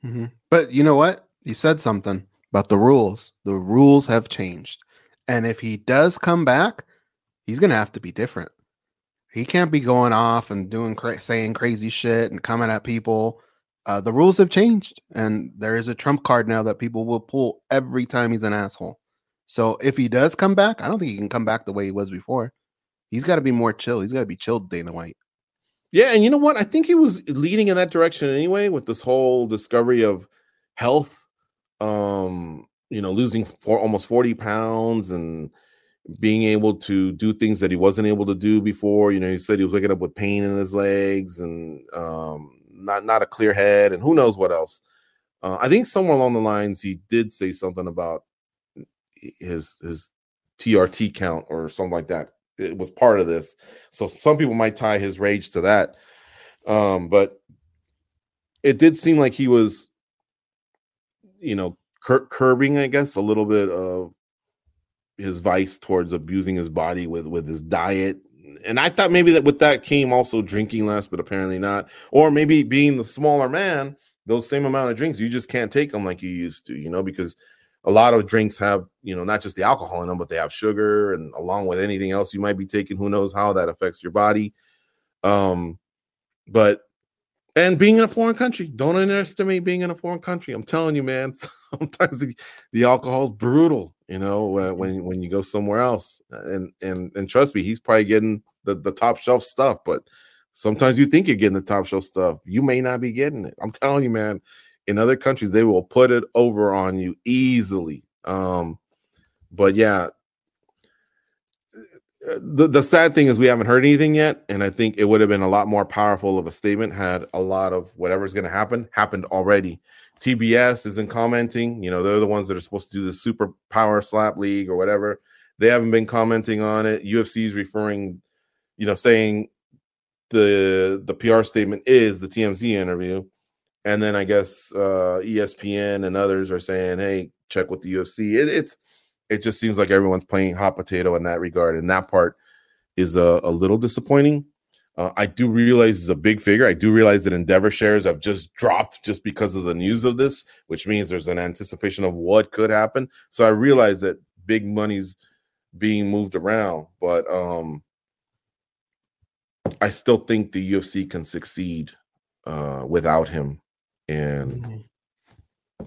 Mm-hmm. But you know what? You said something about the rules. The rules have changed. And if he does come back, he's going to have to be different. He can't be going off and doing cra- saying crazy shit and coming at people. Uh, the rules have changed, and there is a trump card now that people will pull every time he's an asshole. So if he does come back, I don't think he can come back the way he was before. He's got to be more chill. He's got to be chilled, Dana White. Yeah, and you know what? I think he was leading in that direction anyway with this whole discovery of health um you know, losing for almost 40 pounds and being able to do things that he wasn't able to do before. You know, he said he was waking up with pain in his legs and um, not not a clear head, and who knows what else. Uh, I think somewhere along the lines he did say something about his his TRT count or something like that. It was part of this, so some people might tie his rage to that. Um, but it did seem like he was, you know, cur- curbing, I guess, a little bit of his vice towards abusing his body with with his diet. And I thought maybe that with that came also drinking less, but apparently not. Or maybe being the smaller man, those same amount of drinks, you just can't take them like you used to, you know, because a lot of drinks have, you know, not just the alcohol in them, but they have sugar and along with anything else you might be taking, who knows how that affects your body. Um, but and being in a foreign country, don't underestimate being in a foreign country. I'm telling you, man. Sometimes the, the alcohol is brutal, you know, mm-hmm. when when you go somewhere else. Uh, and and and trust me, he's probably getting the, the top shelf stuff, but sometimes you think you're getting the top shelf stuff. You may not be getting it. I'm telling you, man. In other countries, they will put it over on you easily. Um, but yeah, uh, the, the sad thing is we haven't heard anything yet and i think it would have been a lot more powerful of a statement had a lot of whatever's going to happen happened already tbs isn't commenting you know they're the ones that are supposed to do the super power slap league or whatever. They haven't been commenting on it. Ufc is referring you know saying the the pr statement is the tmz interview. And then i guess uh espn and others are saying hey check with the ufc it, it's it just seems like everyone's playing hot potato in that regard, and that part is a, a little disappointing. Uh, I do realize it's a big figure. I do realize that Endeavor shares have just dropped just because of the news of this, which means there's an anticipation of what could happen. So I realize that big money's being moved around, but um, I still think the UFC can succeed uh, without him, and mm-hmm.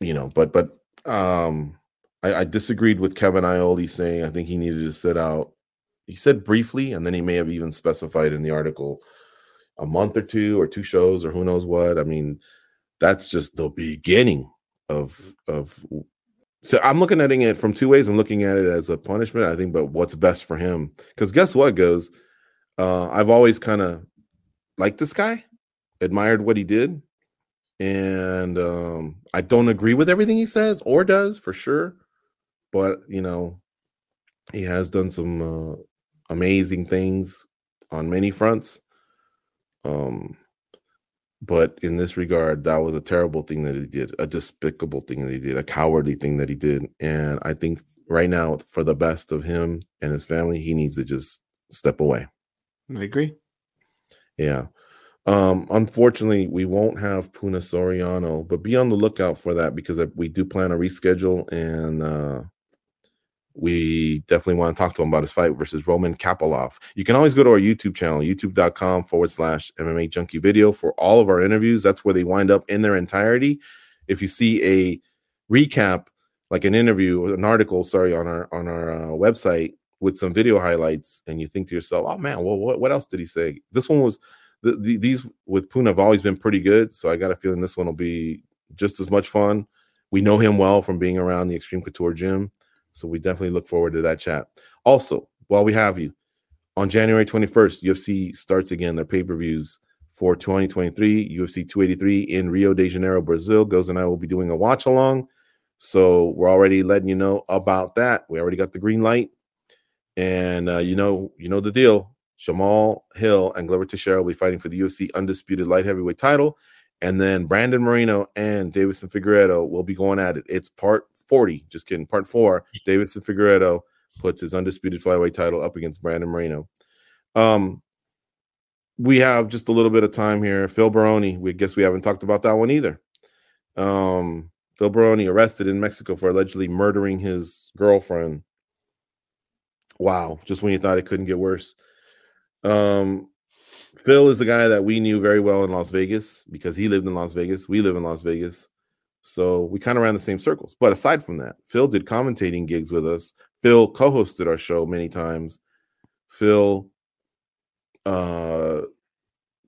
you know, but but um, I, I disagreed with Kevin Iole saying I think he needed to sit out. He said briefly, and then he may have even specified in the article a month or two or two shows or who knows what. I mean, that's just the beginning of of so I'm looking at it from two ways. I'm looking at it as a punishment, I think, but what's best for him. Because guess what goes? Uh, I've always kind of liked this guy, admired what he did, and um, I don't agree with everything he says or does for sure. But you know, he has done some uh, amazing things on many fronts. Um, but in this regard, that was a terrible thing that he did, a despicable thing that he did, a cowardly thing that he did. And I think right now, for the best of him and his family, he needs to just step away. I agree. Yeah. Um, unfortunately, we won't have Puna Soriano, but be on the lookout for that because we do plan a reschedule and uh, we definitely want to talk to him about his fight versus Roman Kopylov. You can always go to our YouTube channel, youtube.com forward slash MMA junkie video for all of our interviews. That's where they wind up in their entirety. If you see a recap, like an interview, an article, sorry, on our on our uh, website with some video highlights, and you think to yourself, "Oh man, well, what, what else did he say?" This one was the, the, these with Puna have always been pretty good, so I got a feeling this one will be just as much fun. We know him well from being around the Extreme Couture gym. So we definitely look forward to that chat. Also, while we have you, on January 21st, UFC starts again their pay-per-views for 2023, UFC 283 in Rio de Janeiro, Brazil. Goes and I will be doing a watch along. So we're already letting you know about that. We already got the green light. And uh, you know, you know the deal. Jamahal Hill and Glover Teixeira will be fighting for the UFC undisputed light heavyweight title. And then Brandon Moreno and Deiveson Figueiredo will be going at it. It's part 40. Just kidding. Part four. Deiveson Figueiredo puts his undisputed flyweight title up against Brandon Moreno. Um, we have just a little bit of time here. Phil Baroni. We guess we haven't talked about that one either. Um, Phil Baroni arrested in Mexico for allegedly murdering his girlfriend. Wow, just when you thought it couldn't get worse. Um, Phil is a guy that we knew very well in Las Vegas because he lived in Las Vegas. We live in Las Vegas. So we kind of ran the same circles. But aside from that, Phil did commentating gigs with us. Phil co hosted our show many times. Phil uh,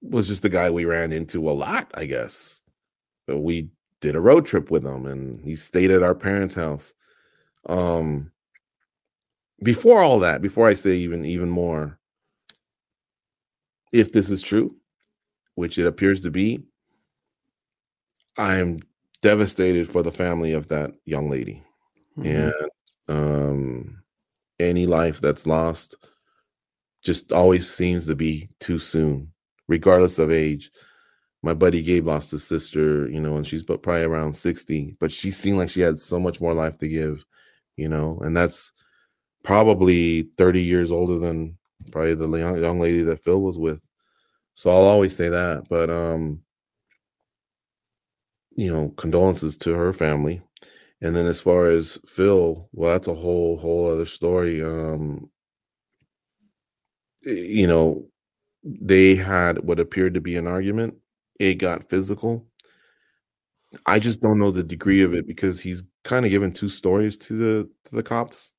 was just the guy we ran into a lot, I guess. But we did a road trip with him and he stayed at our parents' house. Um, before all that, before I say even even more, if this is true, which it appears to be, I'm devastated for the family of that young lady. Mm-hmm. And um, any life that's lost just always seems to be too soon, regardless of age. My buddy Gabe lost his sister, you know, and she's probably around 60, but she seemed like she had so much more life to give, you know, and that's probably 30 years older than probably the young lady that Phil was with. So I'll always say that. But um, you know, condolences to her family. And then as far as Phil, well, that's a whole whole other story. Um, you know, they had what appeared to be an argument. It got physical. I just don't know the degree of it because he's kind of given two stories to the to the cops,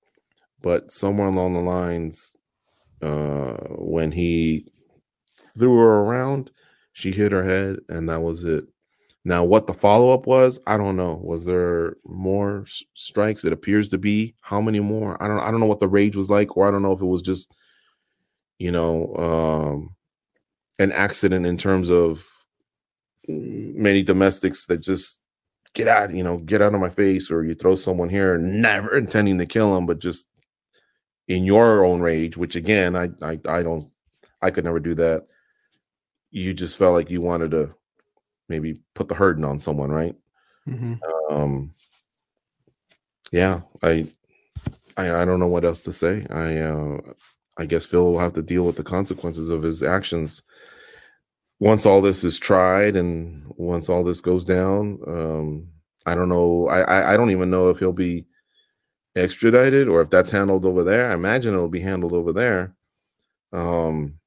but somewhere along the lines, uh, when he threw her around, she hit her head, and that was it. Now, what the follow up was, I don't know. Was there more strikes? It appears to be. How many more? I don't. I don't know what the rage was like, or I don't know if it was just, you know, um, an accident in terms of many domestics that just get out, you know, get out of my face, or you throw someone here, never intending to kill them, but just in your own rage. Which again, I, I, I don't, I could never do that. You just felt like you wanted to maybe put the hurting on someone, right? Mm-hmm. Um, yeah, I, I, I don't know what else to say. I, uh, I guess Phil will have to deal with the consequences of his actions once all this is tried and once all this goes down. Um, I don't know. I, I don't even know if he'll be extradited or if that's handled over there. I imagine it'll be handled over there. Um,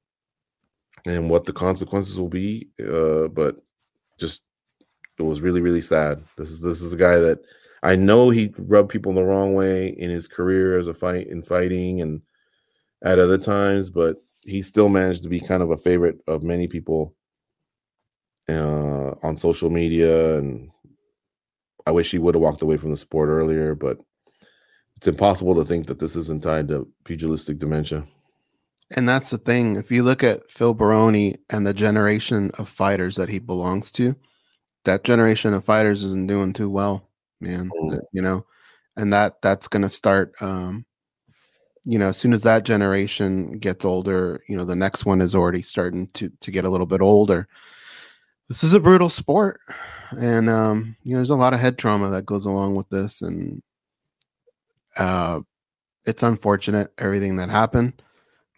and what the consequences will be. Uh, but just it was really really sad. This is this is a guy that I know he rubbed people the wrong way in his career as a fight in fighting and at other times, but he still managed to be kind of a favorite of many people uh, on social media. And I wish he would have walked away from the sport earlier, but it's impossible to think that this isn't tied to pugilistic dementia. And that's the thing. If you look at Phil Baroni and the generation of fighters that he belongs to, that generation of fighters isn't doing too well, man. Mm. You know, and that that's gonna start. Um, you know, as soon as that generation gets older, you know, the next one is already starting to to get a little bit older. This is a brutal sport, and um, you know, there's a lot of head trauma that goes along with this, and uh, it's unfortunate everything that happened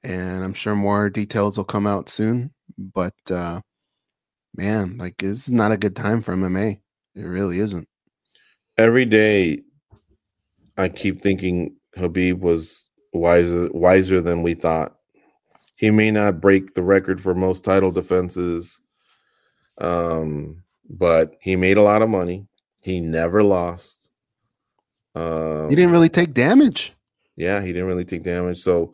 and I'm sure more details will come out soon. But uh man, like it's not a good time for MMA. It really isn't. Every day, I keep thinking Khabib was wiser wiser than we thought. He may not break the record for most title defenses, um, but he made a lot of money. He never lost. Um, He didn't really take damage. Yeah, he didn't really take damage. So,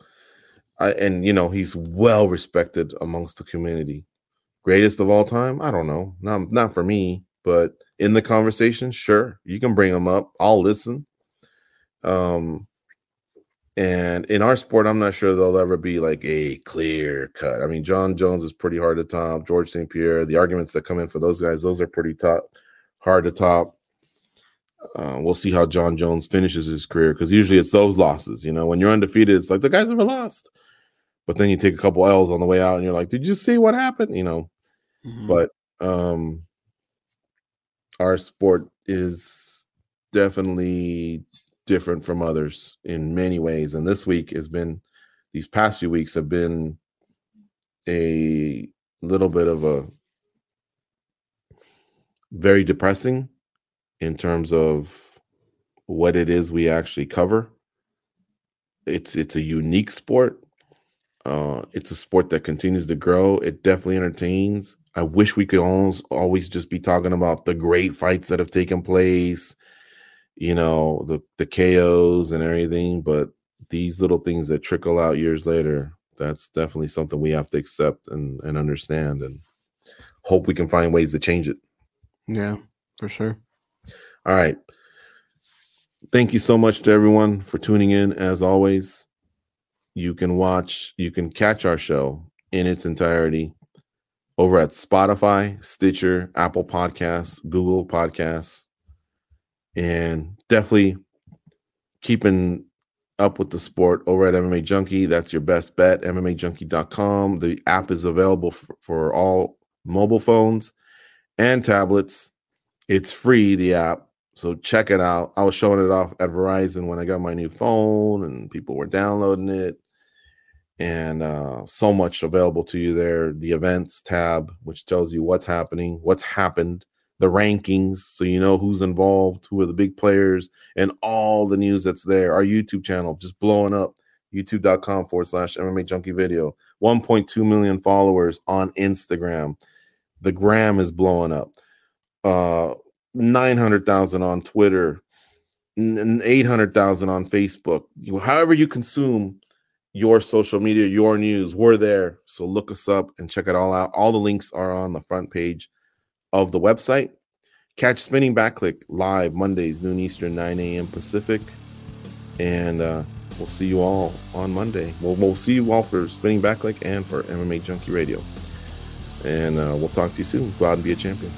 I and you know he's well respected amongst the community. Greatest of all time? I don't know. Not not for me, but in the conversation, sure, you can bring him up. I'll listen. Um, and in our sport, I'm not sure there'll ever be like a clear cut. I mean, Jon Jones is pretty hard to top. George St. Pierre, the arguments that come in for those guys, those are pretty top, hard to top. Uh, we'll see how Jon Jones finishes his career because usually it's those losses. You know, when you're undefeated, it's like the guy's never lost. But then you take a couple L's on the way out, and you're like, "Did you see what happened?" You know. Mhm. But um, our sport is definitely different from others in many ways, and this week has been, these past few weeks have been a little bit of a very depressing in terms of what it is we actually cover. It's it's a unique sport. Uh, it's a sport that continues to grow. It definitely entertains. I wish we could almost always just be talking about the great fights that have taken place, you know, the the KOs and everything. But these little things that trickle out years later, that's definitely something we have to accept and and understand, and hope we can find ways to change it. yeah, for sure. All right. Thank you so much to everyone for tuning in. As always, you can watch, you can catch our show in its entirety over at Spotify, Stitcher, Apple Podcasts, Google Podcasts, and definitely keeping up with the sport over at MMA Junkie. That's your best bet. MMAJunkie.com. The app is available for, for all mobile phones and tablets. It's free, the app. So check it out. I was showing it off at Verizon when I got my new phone and people were downloading it. And uh, so much available to you there. The events tab, which tells you what's happening, what's happened, the rankings, so you know who's involved, who are the big players, and all the news that's there. Our YouTube channel just blowing up. YouTube.com forward slash MMA Junkie Video. 1.2 million followers on Instagram. The gram is blowing up. Uh, 900,000 on Twitter, n- 800,000 on Facebook. You, however, you consume your social media, your news, we're there. So look us up and check it all out. All the links are on the front page of the website. Catch Spinning Back Clique live Mondays, noon Eastern, 9 a.m. Pacific. And uh, we'll see you all on Monday. We'll, we'll see you all for Spinning Back Clique and for MMA Junkie Radio. And uh, we'll talk to you soon. Go out and be a champion.